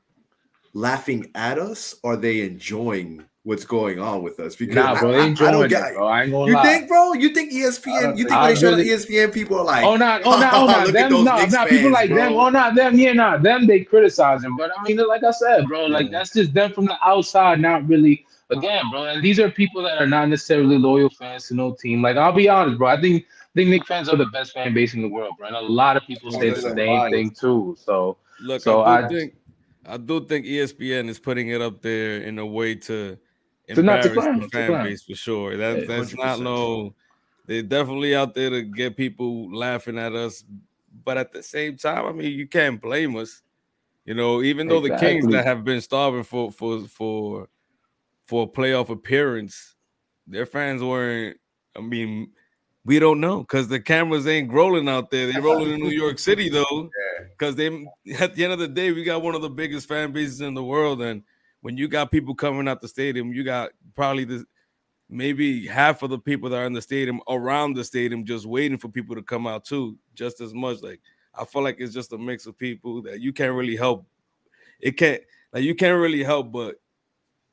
laughing at us? Or are they enjoying what's going on with us because nah, bro, I, I, I don't get it, bro. I ain't gonna you lie. think, bro? You think ESPN? Uh, you think when they show the ESPN people are like, oh, not, oh, not, oh, not, them, no, not fans, people like bro. them, oh, not them, yeah, not them. They criticize him, but I mean, like I said, bro, like that's just them from the outside, not really. Again, bro, and these are people that are not necessarily loyal fans to no team. Like I'll be honest, bro. I think I think Knick fans are the best fan base in the world, bro. And a lot of people say the same thing too. So look, so I, I think I do think ESPN is putting it up there in a way to to not to clown, the fan base for sure. That, that's 100%. not no. They're definitely out there to get people laughing at us, but at the same time, I mean, you can't blame us. You know, even though exactly. the Kings that have been starving for for for for a playoff appearance, their fans weren't. I mean, we don't know because the cameras ain't rolling out there. They're rolling in New York City though, because they at the end of the day, we got one of the biggest fan bases in the world, and when you got people coming out the stadium, you got probably the maybe half of the people that are in the stadium around the stadium just waiting for people to come out too, just as much. Like I feel like it's just a mix of people that you can't really help. It can't like you can't really help but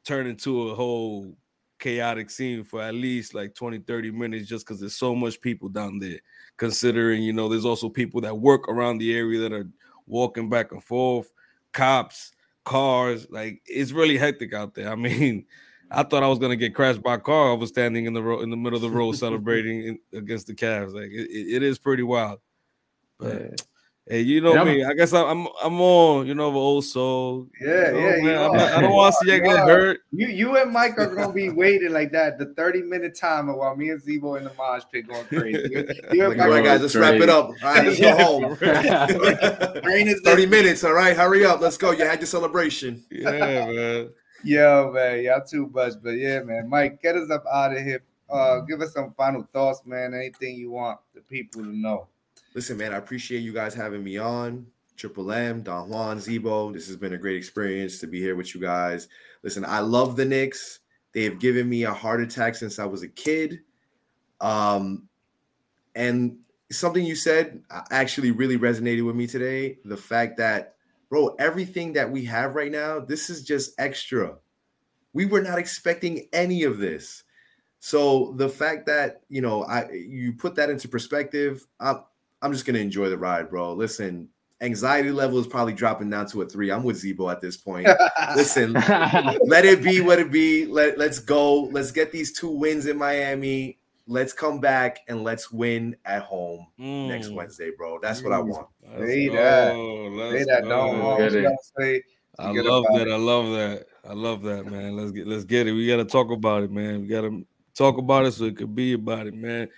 turn into a whole chaotic scene for at least like 20 30 minutes just because there's so much people down there considering you know there's also people that work around the area that are walking back and forth cops cars. Like it's really hectic out there. I mean, I thought I was gonna get crashed by a car. I was standing in the road in the middle of the road celebrating in, against the Cavs. Like it, it is pretty wild. But Hey, you know me. I guess I'm I'm on, you know, the old soul. Yeah, you know, yeah. Man, not, I don't want to see you get hurt. You you and Mike are gonna be waiting like that, the 30 minute timer while me and Z-Bo and the mosh pit going crazy. You, you all right, guys, let's wrap it up. All right, let's go home. 30 minutes. All right, hurry up. Let's go. You had your celebration. Yeah, man. Yo, man, y'all too much, but yeah, man. Mike, get us up out of here. Uh, give us some final thoughts, man. Anything you want the people to know. Listen, man, I appreciate you guys having me on. Triple M, Don Juan, Z-Bo. This has been a great experience to be here with you guys. Listen, I love the Knicks. They have given me a heart attack since I was a kid. Um, and something you said actually really resonated with me today. The fact that, bro, everything that we have right now, this is just extra. We were not expecting any of this. So the fact that you know, I you put that into perspective, I'm I'm just gonna enjoy the ride, bro. Listen, anxiety level is probably dropping down to a three. I'm with Z-Bo at this point. Listen, let it be what it be. Let let's go. Let's get these two wins in Miami. Let's come back and let's win at home mm. next Wednesday, bro. That's what I want. Say that. Say that. Don't say. I love that. It. I love that. I love that, man. Let's get let's get it. We gotta talk about it, man. We gotta talk about it so it could be about it, man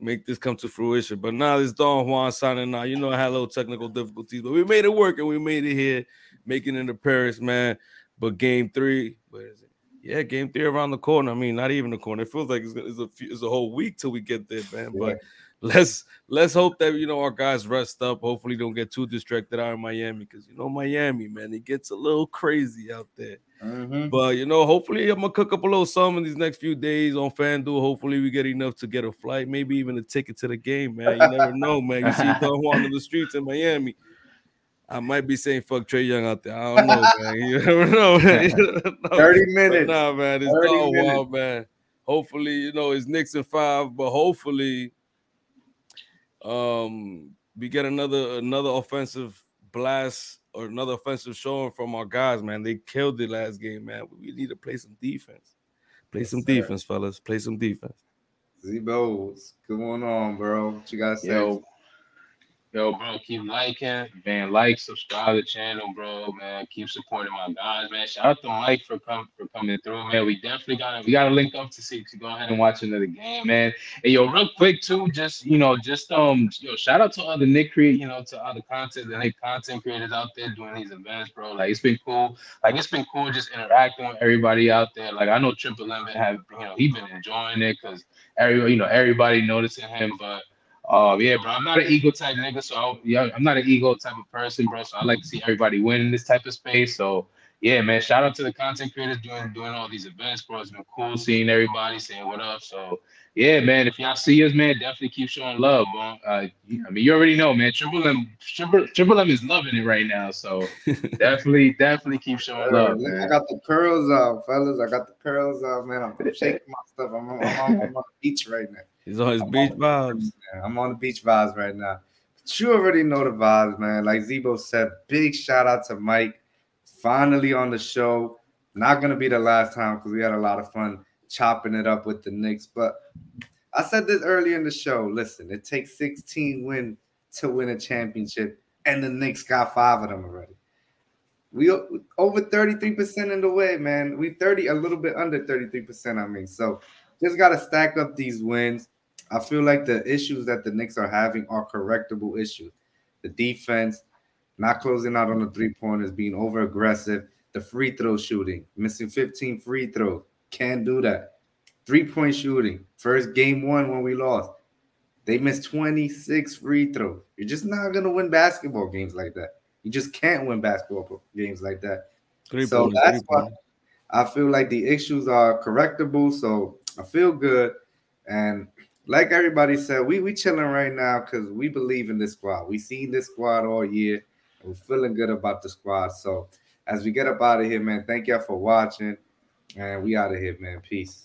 make this come to fruition. But now this Don Juan signing now. You know, I had a little technical difficulties, but we made it work and we made it here, making it to Paris, man. But game three, where is it? Yeah, game three around the corner. I mean, not even the corner. It feels like it's, it's a few, it's a whole week till we get there, man. But let's let's hope that you know our guys rest up. Hopefully, don't get too distracted out in Miami because you know Miami, man, it gets a little crazy out there. Mm-hmm. But you know, hopefully, I'm gonna cook up a little something these next few days on FanDuel. Hopefully, we get enough to get a flight, maybe even a ticket to the game, man. You never know, man. You see Don Juan in the streets in Miami. I might be saying fuck Trae Young out there. I don't know, man. You never know, man. no, 30 minutes. Nah, man, it's all wild, man. Hopefully, you know, it's Knicks in five, but hopefully, um, we get another another offensive blast or another offensive showing from our guys, man. They killed the last game, man. We need to play some defense. Play yes, some sir. defense, fellas. Play some defense. Z-Bo, what's going on, bro? What you got to say? Yo, Yo, bro, keep liking, man. Like, subscribe to the channel, bro, man. Keep supporting my guys, man. Shout out to Mike for coming for coming through, man. We definitely gotta we gotta link up to see to go ahead and watch another game, man. And yo, real quick too, just you know, just um, yo, shout out to all the Knick create, you know, to all the content, the Knick content creators out there doing these events, bro. Like it's been cool. Like it's been cool just interacting with everybody out there. Like I know Triple M have, you know, he been enjoying it because every, you know, everybody noticing him, but. Oh yeah, bro. I'm not an ego type nigga, so I, yeah, I'm not an ego type of person, bro. So I like to see everybody win in this type of space. So yeah, man. Shout out to the content creators doing doing all these events, bro. It's been cool seeing everybody saying what up. So yeah, man. If y'all see us, man, definitely keep showing love, bro. Uh, I mean, you already know, man. Triple M, Triple, Triple M is loving it right now. So definitely, definitely keep showing love. Man. I got the curls out, fellas. I got the curls out, man. I'm shaking my stuff. I'm, I'm, I'm on the beach right now. He's on his I'm beach on, vibes. I'm on the beach vibes right now. But you already know the vibes, man. Like Z-Bo said, big shout out to Mike. Finally on the show. Not gonna be the last time because we had a lot of fun chopping it up with the Knicks. But I said this earlier in the show. Listen, it takes 16 wins to win a championship, and the Knicks got five of them already. We over 33% in the way, man. We 30, a little bit under 33%, I mean. So just gotta stack up these wins. I feel like the issues that the Knicks are having are correctable issues. The defense, not closing out on the three pointers, being over aggressive, the free throw shooting, missing 15 free throws, can't do that. Three point shooting, first game one when we lost, they missed 26 free throws. You're just not gonna win basketball games like that. You just can't win basketball games like that. Three so points, that's why I feel like the issues are correctable. So I feel good. And like everybody said, we we chilling right now because we believe in this squad. We seen this squad all year. We're feeling good about the squad. So as we get up out of here, man, thank y'all for watching. And we out of here, man. Peace.